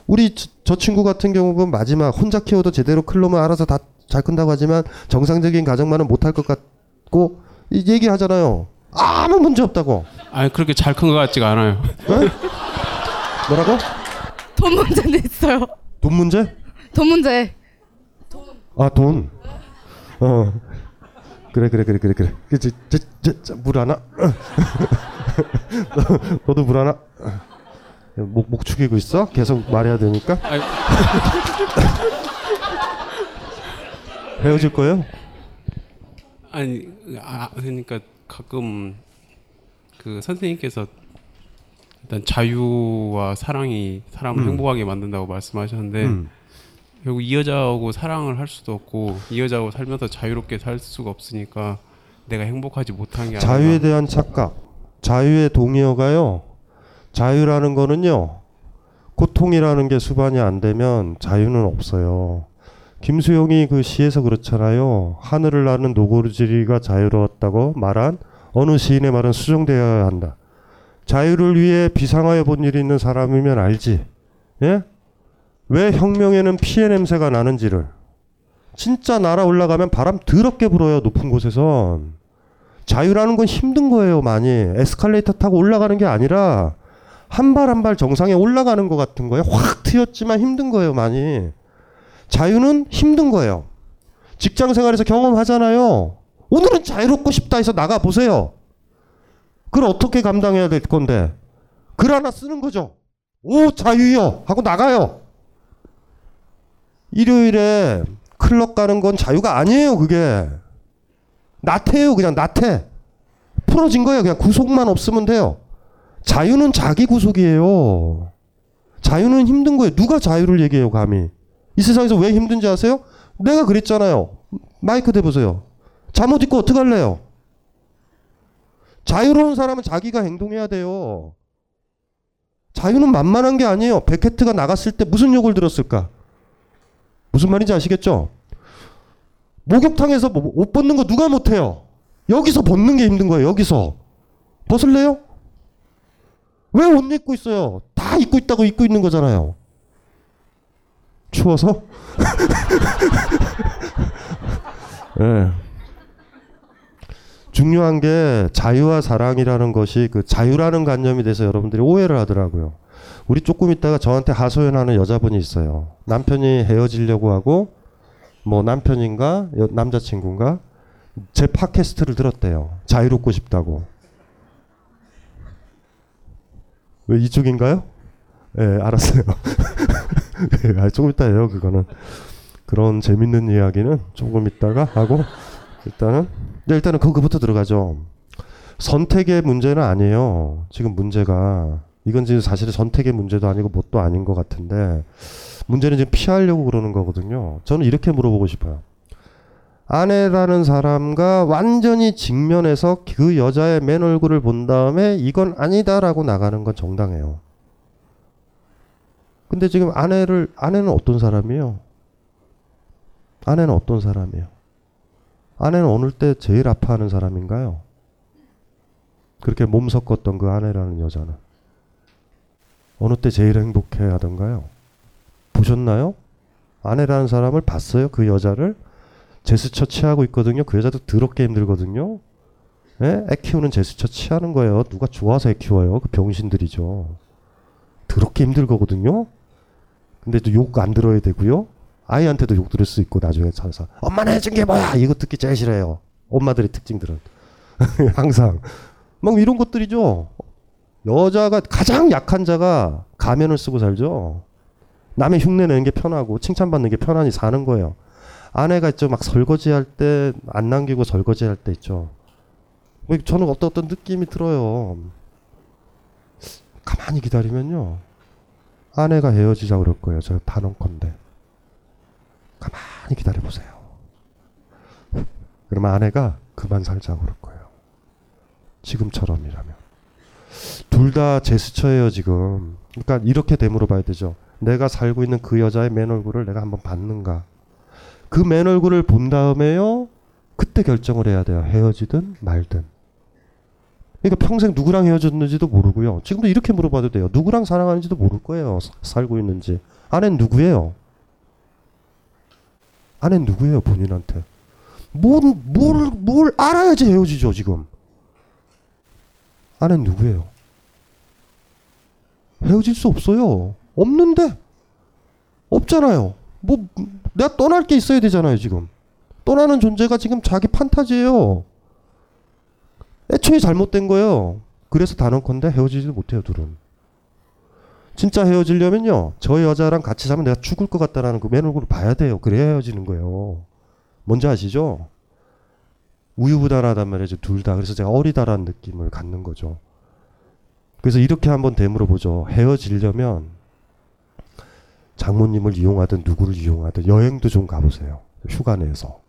우리 저, 저 친구 같은 경우는 마지막 혼자 키워도 제대로 클로면 알아서 다 잘 큰다고 하지만 정상적인 가정만은 못할 것 같 고이 얘기 하잖아요 아무 문제 없다고 아니 그렇게 잘 큰 것 같지가 않아요. 뭐라고? 돈 문제는 있어요 돈 문제? 돈 문제 아 돈. 어. 그래 그래 그래 그래 그래. 저저저물 하나. [laughs] 너도 물 하나. 목, 목 축이고 있어? 계속 말해야 되니까. [laughs] 헤어질 거예요? 아니 아 그러니까 가끔 그 선생님께서 일단 자유와 사랑이 사람을 음. 행복하게 만든다고 말씀하셨는데 음. 결국 이 여자하고 사랑을 할 수도 없고 이 여자하고 살면서 자유롭게 살 수가 없으니까 내가 행복하지 못한 게 자유에 아닌가. 대한 착각, 자유의 동의어가요. 자유라는 거는요. 고통이라는 게 수반이 안 되면 자유는 없어요. 김수용이 그 시에서 그렇잖아요. 하늘을 나는 노고르지리가 자유로웠다고 말한 어느 시인의 말은 수정되어야 한다. 자유를 위해 비상하여 본 일이 있는 사람이면 알지. 예? 왜 혁명에는 피해 냄새가 나는지를. 진짜 날아 올라가면 바람 더럽게 불어요. 높은 곳에선. 자유라는 건 힘든 거예요, 많이. 에스컬레이터 타고 올라가는 게 아니라 한 발 한발 정상에 올라가는 것 같은 거예요. 확 트였지만 힘든 거예요, 많이. 자유는 힘든 거예요. 직장 생활에서 경험하잖아요. 오늘은 자유롭고 싶다 해서 나가 보세요. 그걸 어떻게 감당해야 될 건데? 글 하나 쓰는 거죠. 오, 자유요! 하고 나가요. 일요일에 클럽 가는 건 자유가 아니에요, 그게. 나태예요, 그냥 나태. 풀어진 거예요. 그냥 구속만 없으면 돼요. 자유는 자기 구속이에요. 자유는 힘든 거예요. 누가 자유를 얘기해요, 감히. 이 세상에서 왜 힘든지 아세요? 내가 그랬잖아요. 마이크 대보세요. 잠옷 입고 어떡할래요? 자유로운 사람은 자기가 행동해야 돼요. 자유는 만만한 게 아니에요. 베케트가 나갔을 때 무슨 욕을 들었을까? 무슨 말인지 아시겠죠? 목욕탕에서 뭐- 옷 벗는 거 누가 못해요? 여기서 벗는 게 힘든 거예요. 여기서 벗을래요? 왜 옷 입고 있어요? 다 입고 있다고 입고 있는 거잖아요. 추워서? 예. [laughs] 중요한 게 자유와 사랑이라는 것이 그 자유라는 관념이 돼서 여러분들이 오해를 하더라고요. 우리 조금 있다가 저한테 하소연하는 여자분이 있어요. 남편이 헤어지려고 하고 뭐 남편인가 여- 남자친구인가 제 팟캐스트를 들었대요. 자유롭고 싶다고. 왜 이쪽인가요? 예, 알았어요. [laughs] 예, 아, 조금 이따 해요, 그거는. 그런 재밌는 이야기는 조금 있다가 하고 일단은 네, 일단은 그거부터 들어가죠. 선택의 문제는 아니에요. 지금 문제가 이건 지금 사실은 선택의 문제도 아니고 뭣도 아닌 것 같은데 문제는 지금 피하려고 그러는 거거든요. 저는 이렇게 물어보고 싶어요. 아내라는 사람과 완전히 직면해서 그 여자의 맨 얼굴을 본 다음에 이건 아니다라고 나가는 건 정당해요. 근데 지금 아내를 아내는 어떤 사람이에요? 아내는 어떤 사람이에요? 아내는 어느 때 제일 아파하는 사람인가요? 그렇게 몸 섞었던 그 아내라는 여자는 어느 때 제일 행복해 하던가요? 보셨나요? 아내라는 사람을 봤어요? 그 여자를 제스처 취하고 있거든요. 그 여자도 더럽게 힘들거든요. 예? 애 키우는 제스처 취하는 거예요. 누가 좋아서 애 키워요? 그 병신들이죠. 더럽게 힘들 거거든요. 근데 또 욕 안 들어야 되고요. 아이한테도 욕 들을 수 있고 나중에 찾아서 엄마는 해준 게 뭐야 이거 듣기 제일 싫어요. 엄마들의 특징들은 [laughs] 항상 막 이런 것들이죠. 여자가 가장 약한 자가 가면을 쓰고 살죠. 남의 흉내 내는 게 편하고 칭찬받는 게 편하니 사는 거예요. 아내가 있죠. 막 설거지 할 때 안 남기고 설거지 할 때 있죠. 뭐 저는 어떤 어떤 느낌이 들어요. 가만히 기다리면요. 아내가 헤어지자 그럴 거예요. 저 단언컨대. 가만히 기다려 보세요. 그러면 아내가 그만 살자고 그럴 거예요. 지금처럼이라면. 둘 다 제스처예요, 지금. 그러니까 이렇게 되물어 봐야 되죠. 내가 살고 있는 그 여자의 맨 얼굴을 내가 한번 봤는가. 그 맨 얼굴을 본 다음에요. 그때 결정을 해야 돼요. 헤어지든 말든. 그러니까 평생 누구랑 헤어졌는지도 모르고요. 지금도 이렇게 물어봐도 돼요. 누구랑 사랑하는지도 모를 거예요. 사- 살고 있는지. 아내는 누구예요? 아내는 누구예요, 본인한테? 뭘, 뭘, 뭘 알아야지 헤어지죠, 지금. 아내는 누구예요? 헤어질 수 없어요. 없는데. 없잖아요. 뭐, 내가 떠날 게 있어야 되잖아요, 지금. 떠나는 존재가 지금 자기 판타지예요. 애초에 잘못된 거예요. 그래서 단언컨대 헤어지지도 못해요, 둘은. 진짜 헤어지려면요, 저 여자랑 같이 사면 내가 죽을 것 같다라는 그 맨 얼굴을 봐야 돼요. 그래야 헤어지는 거예요. 뭔지 아시죠? 우유부단하단 말이죠, 둘 다. 그래서 제가 어리다라는 느낌을 갖는 거죠. 그래서 이렇게 한번 되물어 보죠. 헤어지려면 장모님을 이용하든 누구를 이용하든 여행도 좀 가보세요. 휴가 내서.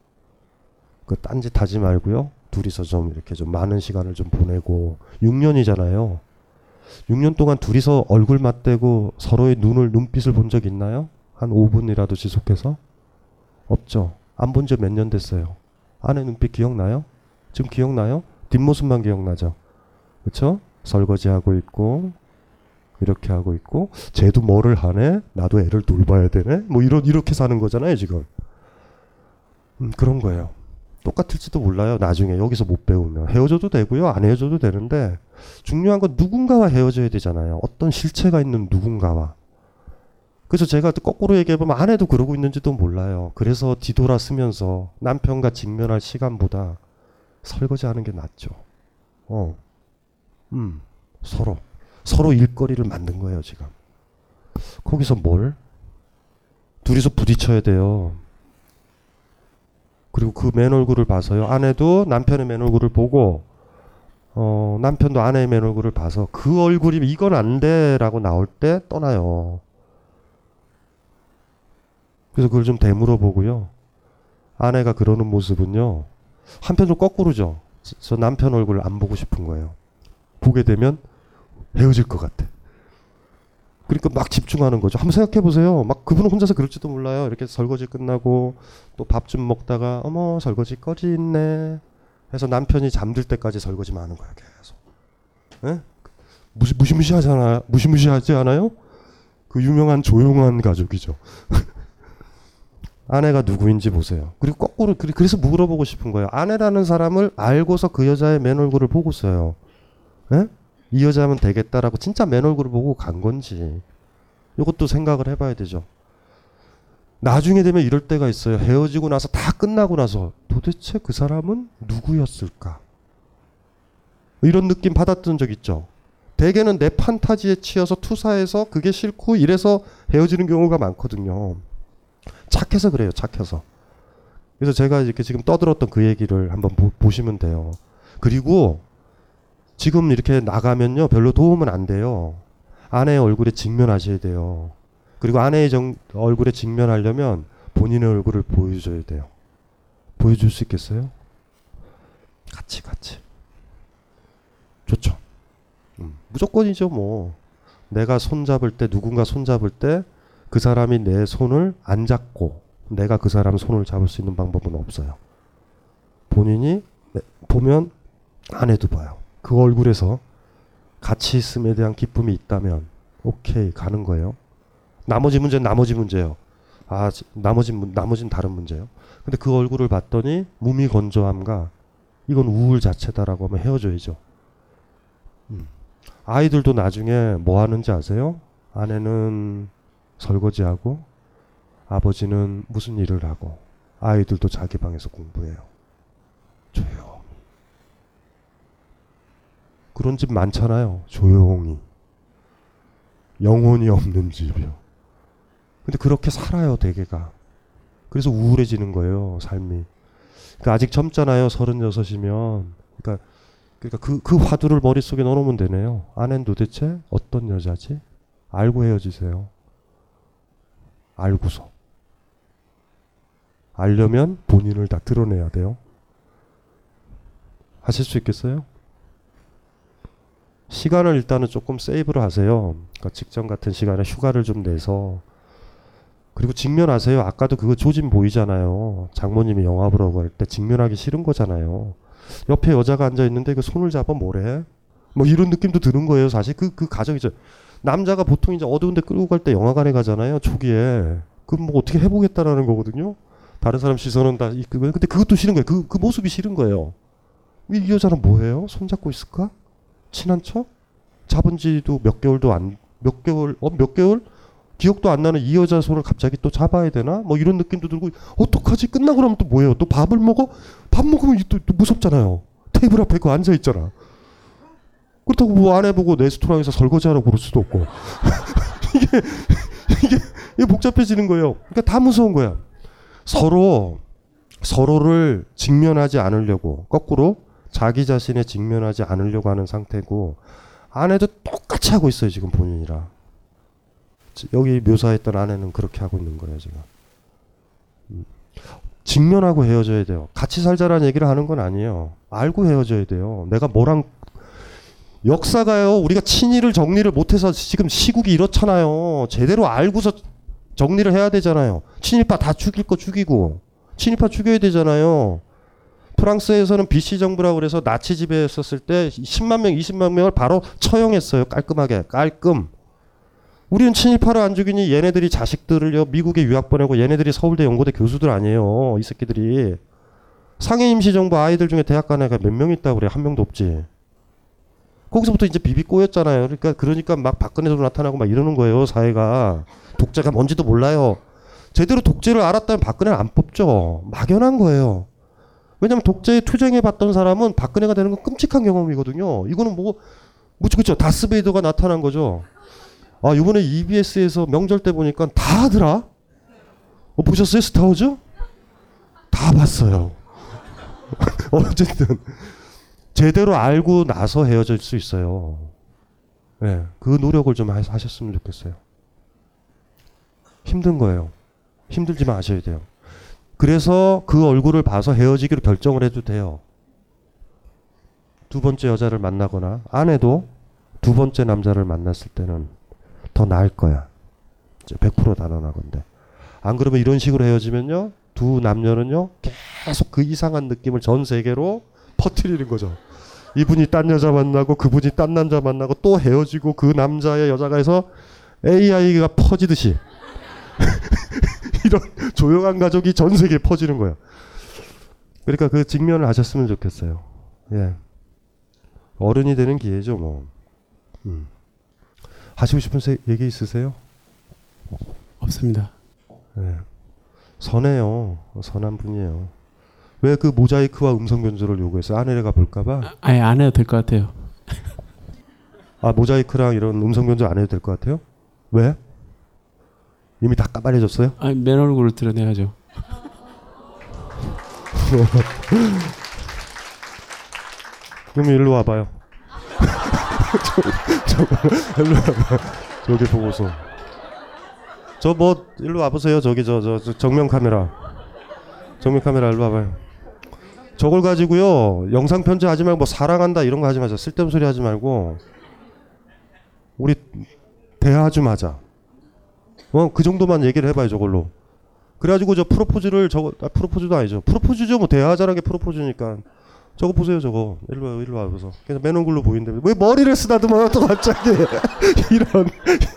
그 딴짓 하지 말고요. 둘이서 좀 이렇게 좀 많은 시간을 좀 보내고 6년이잖아요. 6년 동안 둘이서 얼굴 맞대고 서로의 눈을 눈빛을 본 적 있나요? 한 5분이라도 지속해서? 없죠. 안 본 지 몇 년 됐어요. 아내 눈빛 기억나요? 지금 기억나요? 뒷모습만 기억나죠. 그렇죠? 설거지 하고 있고 이렇게 하고 있고 쟤도 뭐를 하네? 나도 애를 돌봐야 되네? 뭐 이런 이렇게 사는 거잖아요, 지금. 음, 그런 거예요. 똑같을지도 몰라요. 나중에 여기서 못 배우면 헤어져도 되고요. 안 헤어져도 되는데 중요한 건 누군가와 헤어져야 되잖아요. 어떤 실체가 있는 누군가와. 그래서 제가 거꾸로 얘기해보면 아내도 그러고 있는지도 몰라요. 그래서 뒤돌아서면서 남편과 직면할 시간보다 설거지하는 게 낫죠. 어, 음, 서로 서로 일거리를 만든 거예요 지금. 거기서 뭘? 둘이서 부딪혀야 돼요. 그리고 그 맨 얼굴을 봐서요. 아내도 남편의 맨 얼굴을 보고 어, 남편도 아내의 맨 얼굴을 봐서 그 얼굴이 이건 안 돼라고 나올 때 떠나요. 그래서 그걸 좀 되물어 보고요. 아내가 그러는 모습은요. 한편으로 거꾸로죠. 저 남편 얼굴 안 보고 싶은 거예요. 보게 되면 헤어질 것 같아. 그러니까 막 집중하는 거죠. 한번 생각해 보세요. 막 그분은 혼자서 그럴지도 몰라요. 이렇게 설거지 끝나고 또 밥 좀 먹다가 어머 설거지 꺼지 있네. 해서 남편이 잠들 때까지 설거지만 하는 거야 계속. 예? 무시 무시무시하잖아. 무시무시하지 않아요? 그 유명한 조용한 가족이죠. [laughs] 아내가 누구인지 보세요. 그리고 거꾸로 그래서 물어보고 싶은 거예요. 아내라는 사람을 알고서 그 여자의 맨 얼굴을 보고 써요. 예? 이 여자면 되겠다라고 진짜 맨 얼굴을 보고 간 건지 이것도 생각을 해봐야 되죠. 나중에 되면 이럴 때가 있어요. 헤어지고 나서 다 끝나고 나서 도대체 그 사람은 누구였을까? 이런 느낌 받았던 적 있죠. 대개는 내 판타지에 치여서 투사해서 그게 싫고 이래서 헤어지는 경우가 많거든요. 착해서 그래요. 착해서. 그래서 제가 이렇게 지금 떠들었던 그 얘기를 한번 보, 시면 돼요. 그리고 지금 이렇게 나가면요 별로 도움은 안 돼요. 아내의 얼굴에 직면하셔야 돼요. 그리고 아내의 정, 얼굴에 직면하려면 본인의 얼굴을 보여줘야 돼요. 보여줄 수 있겠어요? 같이 같이. 좋죠. 음, 무조건이죠 뭐. 내가 손 잡을 때 누군가 손 잡을 때 그 사람이 내 손을 안 잡고 내가 그 사람 손을 잡을 수 있는 방법은 없어요. 본인이 보면 아내도 봐요. 그 얼굴에서 같이 있음에 대한 기쁨이 있다면 오케이 가는 거예요. 나머지 문제는 나머지 문제예요. 아 나머지 나머지는 다른 문제예요. 근데 그 얼굴을 봤더니 무미건조함과 이건 우울 자체다라고 하면 헤어져야죠. 음. 아이들도 나중에 뭐 하는지 아세요? 아내는 설거지하고 아버지는 무슨 일을 하고 아이들도 자기 방에서 공부해요. 조용. 그런 집 많잖아요. 조용히. 영혼이 없는 집이요. 근데 그렇게 살아요, 대개가. 그래서 우울해지는 거예요, 삶이. 그러니까 아직 젊잖아요, 서른여섯이면. 그러니까, 그러니까 그, 그 화두를 머릿속에 넣어놓으면 되네요. 아내는 도대체 어떤 여자지? 알고 헤어지세요. 알고서. 알려면 본인을 다 드러내야 돼요. 하실 수 있겠어요? 시간을 일단은 조금 세이브를 하세요. 그러니까 직전 같은 시간에 휴가를 좀 내서 그리고 직면하세요. 아까도 그거 조짐 보이잖아요. 장모님이 영화 보러 갈 때 직면하기 싫은 거잖아요. 옆에 여자가 앉아 있는데 그 손을 잡아 뭐래? 뭐 이런 느낌도 드는 거예요. 사실 그, 그 가정이죠. 남자가 보통 이제 어두운데 끌고 갈 때 영화관에 가잖아요. 초기에. 그럼 뭐 어떻게 해보겠다라는 거거든요. 다른 사람 시선은 다, 근데 그것도 싫은 거예요. 그, 그 모습이 싫은 거예요. 이 여자는 뭐예요? 손잡고 있을까? 친한 척? 잡은 지도 몇 개월도 안, 몇 개월, 어, 몇 개월? 기억도 안 나는 이 여자 손을 갑자기 또 잡아야 되나? 뭐 이런 느낌도 들고, 어떡하지? 끝나고 나면 또 뭐예요? 또 밥을 먹어? 밥 먹으면 또, 또 무섭잖아요. 테이블 앞에 그 앉아 있잖아. 그렇다고 뭐 안 해보고 레스토랑에서 설거지하라고 그럴 수도 없고. [laughs] 이게, 이게, 이게 복잡해지는 거예요. 그러니까 다 무서운 거야. 서로, 서로를 직면하지 않으려고, 거꾸로 자기 자신에 직면하지 않으려고 하는 상태고 아내도 똑같이 하고 있어요 지금 본인이랑. 지- 여기 묘사했던 아내는 그렇게 하고 있는 거예요 지금. 음. 직면하고 헤어져야 돼요. 같이 살자라는 얘기를 하는 건 아니에요. 알고 헤어져야 돼요. 내가 뭐랑 역사가요. 우리가 친일을 정리를 못해서 지금 시국이 이렇잖아요. 제대로 알고서 정리를 해야 되잖아요. 친일파 다 죽일 거 죽이고 친일파 죽여야 되잖아요. 프랑스에서는 BC 정부라고 그래서 나치 지배했었을 때 10만 명, 20만 명을 바로 처형했어요. 깔끔하게. 깔끔. 우리는 친일파를 안 죽이니 얘네들이 자식들을요 미국에 유학 보내고 얘네들이 서울대 연고대 교수들 아니에요. 이 새끼들이. 상해 임시정부 아이들 중에 대학 간 애가 몇 명 있다고 그래. 한 명도 없지. 거기서부터 이제 비비 꼬였잖아요. 그러니까 그러니까 막 박근혜도 나타나고 막 이러는 거예요. 사회가 독재가 뭔지도 몰라요. 제대로 독재를 알았다면 박근혜를 안 뽑죠. 막연한 거예요. 왜냐면 독재에 투쟁해 봤던 사람은 박근혜가 되는 건 끔찍한 경험이거든요. 이거는 뭐 무지 그죠 다스베이더가 나타난 거죠. 아 이번에 EBS에서 명절 때 보니까 다 하더라. 어, 보셨어요 스타워즈? 다 봤어요. [laughs] 어쨌든 제대로 알고 나서 헤어질 수 있어요. 네, 그 노력을 좀 하- 하셨으면 좋겠어요. 힘든 거예요. 힘들지만 아셔야 돼요. 그래서 그 얼굴을 봐서 헤어지기로 결정을 해도 돼요. 두 번째 여자를 만나거나 아내도 두 번째 남자를 만났을 때는 더 나을 거야. 이제 100% 단언하건데. 안 그러면 이런 식으로 헤어지면요. 두 남녀는요. 계속 그 이상한 느낌을 전 세계로 퍼뜨리는 거죠. 이분이 딴 여자 만나고 그분이 딴 남자 만나고 또 헤어지고 그 남자의 여자가 해서 AI가 퍼지듯이 [laughs] 이런 [laughs] 조용한 가족이 전 세계에 퍼지는 거예요. 그러니까 그 직면을 하셨으면 좋겠어요. 예. 어른이 되는 기회죠, 뭐. 음. 하시고 싶은 세- 얘기 있으세요? 없습니다. 예. 선해요. 선한 분이에요. 왜 그 모자이크와 음성 변조를 요구했어요? 아내가 볼까봐? 아예 안 해도 될 것 같아요. 아 모자이크랑 이런 음성 변조 안 해도 될 것 같아요? 왜? 이미 다 까발려졌어요? 아니 맨 얼굴을 드러내야죠. [laughs] 그럼 일로 와봐요. [laughs] 저, 저, 일로 와봐. 저기 보고서. 저 뭐 일로 와보세요. 저기 저, 저, 저 정면 카메라. 정면 카메라 일로 와봐요. 저걸 가지고요 영상 편집하지 말고 뭐 사랑한다 이런 거 하지 마세요. 쓸데없는 소리 하지 말고 우리 대화 좀 하자. 어 그 정도만 얘기를 해봐요 저걸로. 그래가지고 저 프로포즈를 저거 아, 프로포즈도 아니죠. 프로포즈죠 뭐. 대화자라는 게 프로포즈니까. 저거 보세요 저거. 일로 와 일로 와서. 그래서 맨 얼굴로 보이는데 왜 머리를 쓰다듬어요 또 갑자기? [laughs] 이런.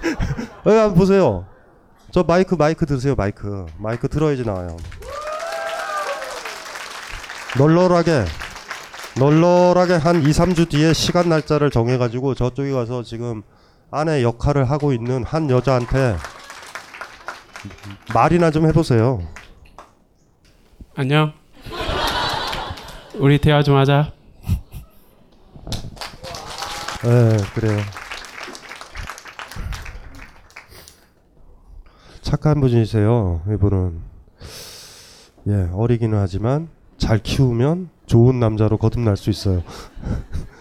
[laughs] 여기 한번 보세요. 저 마이크 마이크 들으세요 마이크. 마이크 들어야지 나와요. 널널하게 널널하게 한 2, 3주 뒤에 시간 날짜를 정해가지고 저쪽에 가서 지금 아내 역할을 하고 있는 한 여자한테 말이나 좀 해보세요 안녕. 우리 대화 좀 하자. 네, 그래요. 착한 분이세요, 이분은. 예, 어리기는 하지만 잘 키우면 좋은 남자로 거듭날 수 있어요.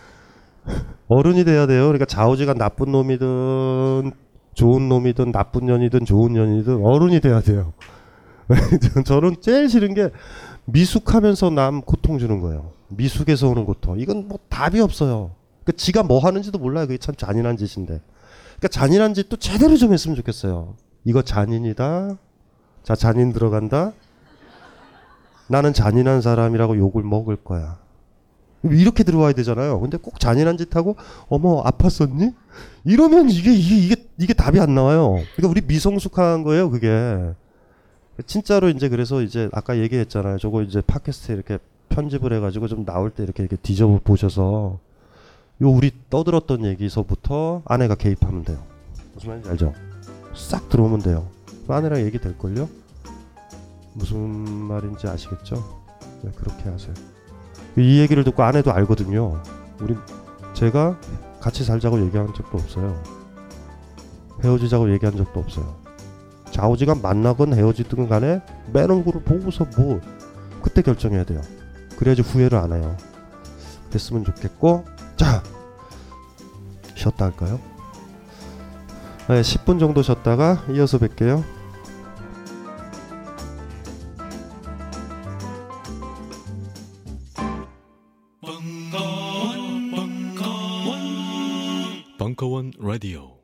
[laughs] 어른이 돼야 돼요. 그러니까 좌우지간 나쁜 놈이든 좋은 놈이든 나쁜 년이든 좋은 년이든 어른이 돼야 돼요. [laughs] 저는 제일 싫은 게 미숙하면서 남 고통 주는 거예요. 미숙에서 오는 고통. 이건 뭐 답이 없어요. 그 지가 뭐 하는지도 몰라요. 그게 참 잔인한 짓인데. 그러니까 잔인한 짓도 제대로 좀 했으면 좋겠어요. 이거 잔인이다. 자, 잔인 들어간다. 나는 잔인한 사람이라고 욕을 먹을 거야. 이렇게 들어와야 되잖아요. 근데 꼭 잔인한 짓 하고 어머 아팠었니? 이러면 이게 이게 이게 이게 답이 안 나와요. 그러니까 우리 미성숙한 거예요, 그게. 진짜로 이제 그래서 이제 아까 얘기했잖아요. 저거 이제 팟캐스트에 이렇게 편집을 해가지고 좀 나올 때 이렇게 이렇게 뒤져 보셔서 요 우리 떠들었던 얘기서부터 아내가 개입하면 돼요. 무슨 말인지 알죠? 싹 들어오면 돼요. 아내랑 얘기 될 걸요? 무슨 말인지 아시겠죠? 네, 그렇게 하세요. 이 얘기를 듣고 아내도 알거든요. 우리 제가 같이 살자고 얘기한 적도 없어요. 헤어지자고 얘기한 적도 없어요. 좌우지간 만나건 헤어지든 간에 맨 얼굴을 보고서 뭐 그때 결정해야 돼요. 그래야지 후회를 안 해요. 됐으면 좋겠고 자 쉬었다 할까요? 네, 10분 정도 쉬었다가 이어서 뵐게요. 벙커원 라디오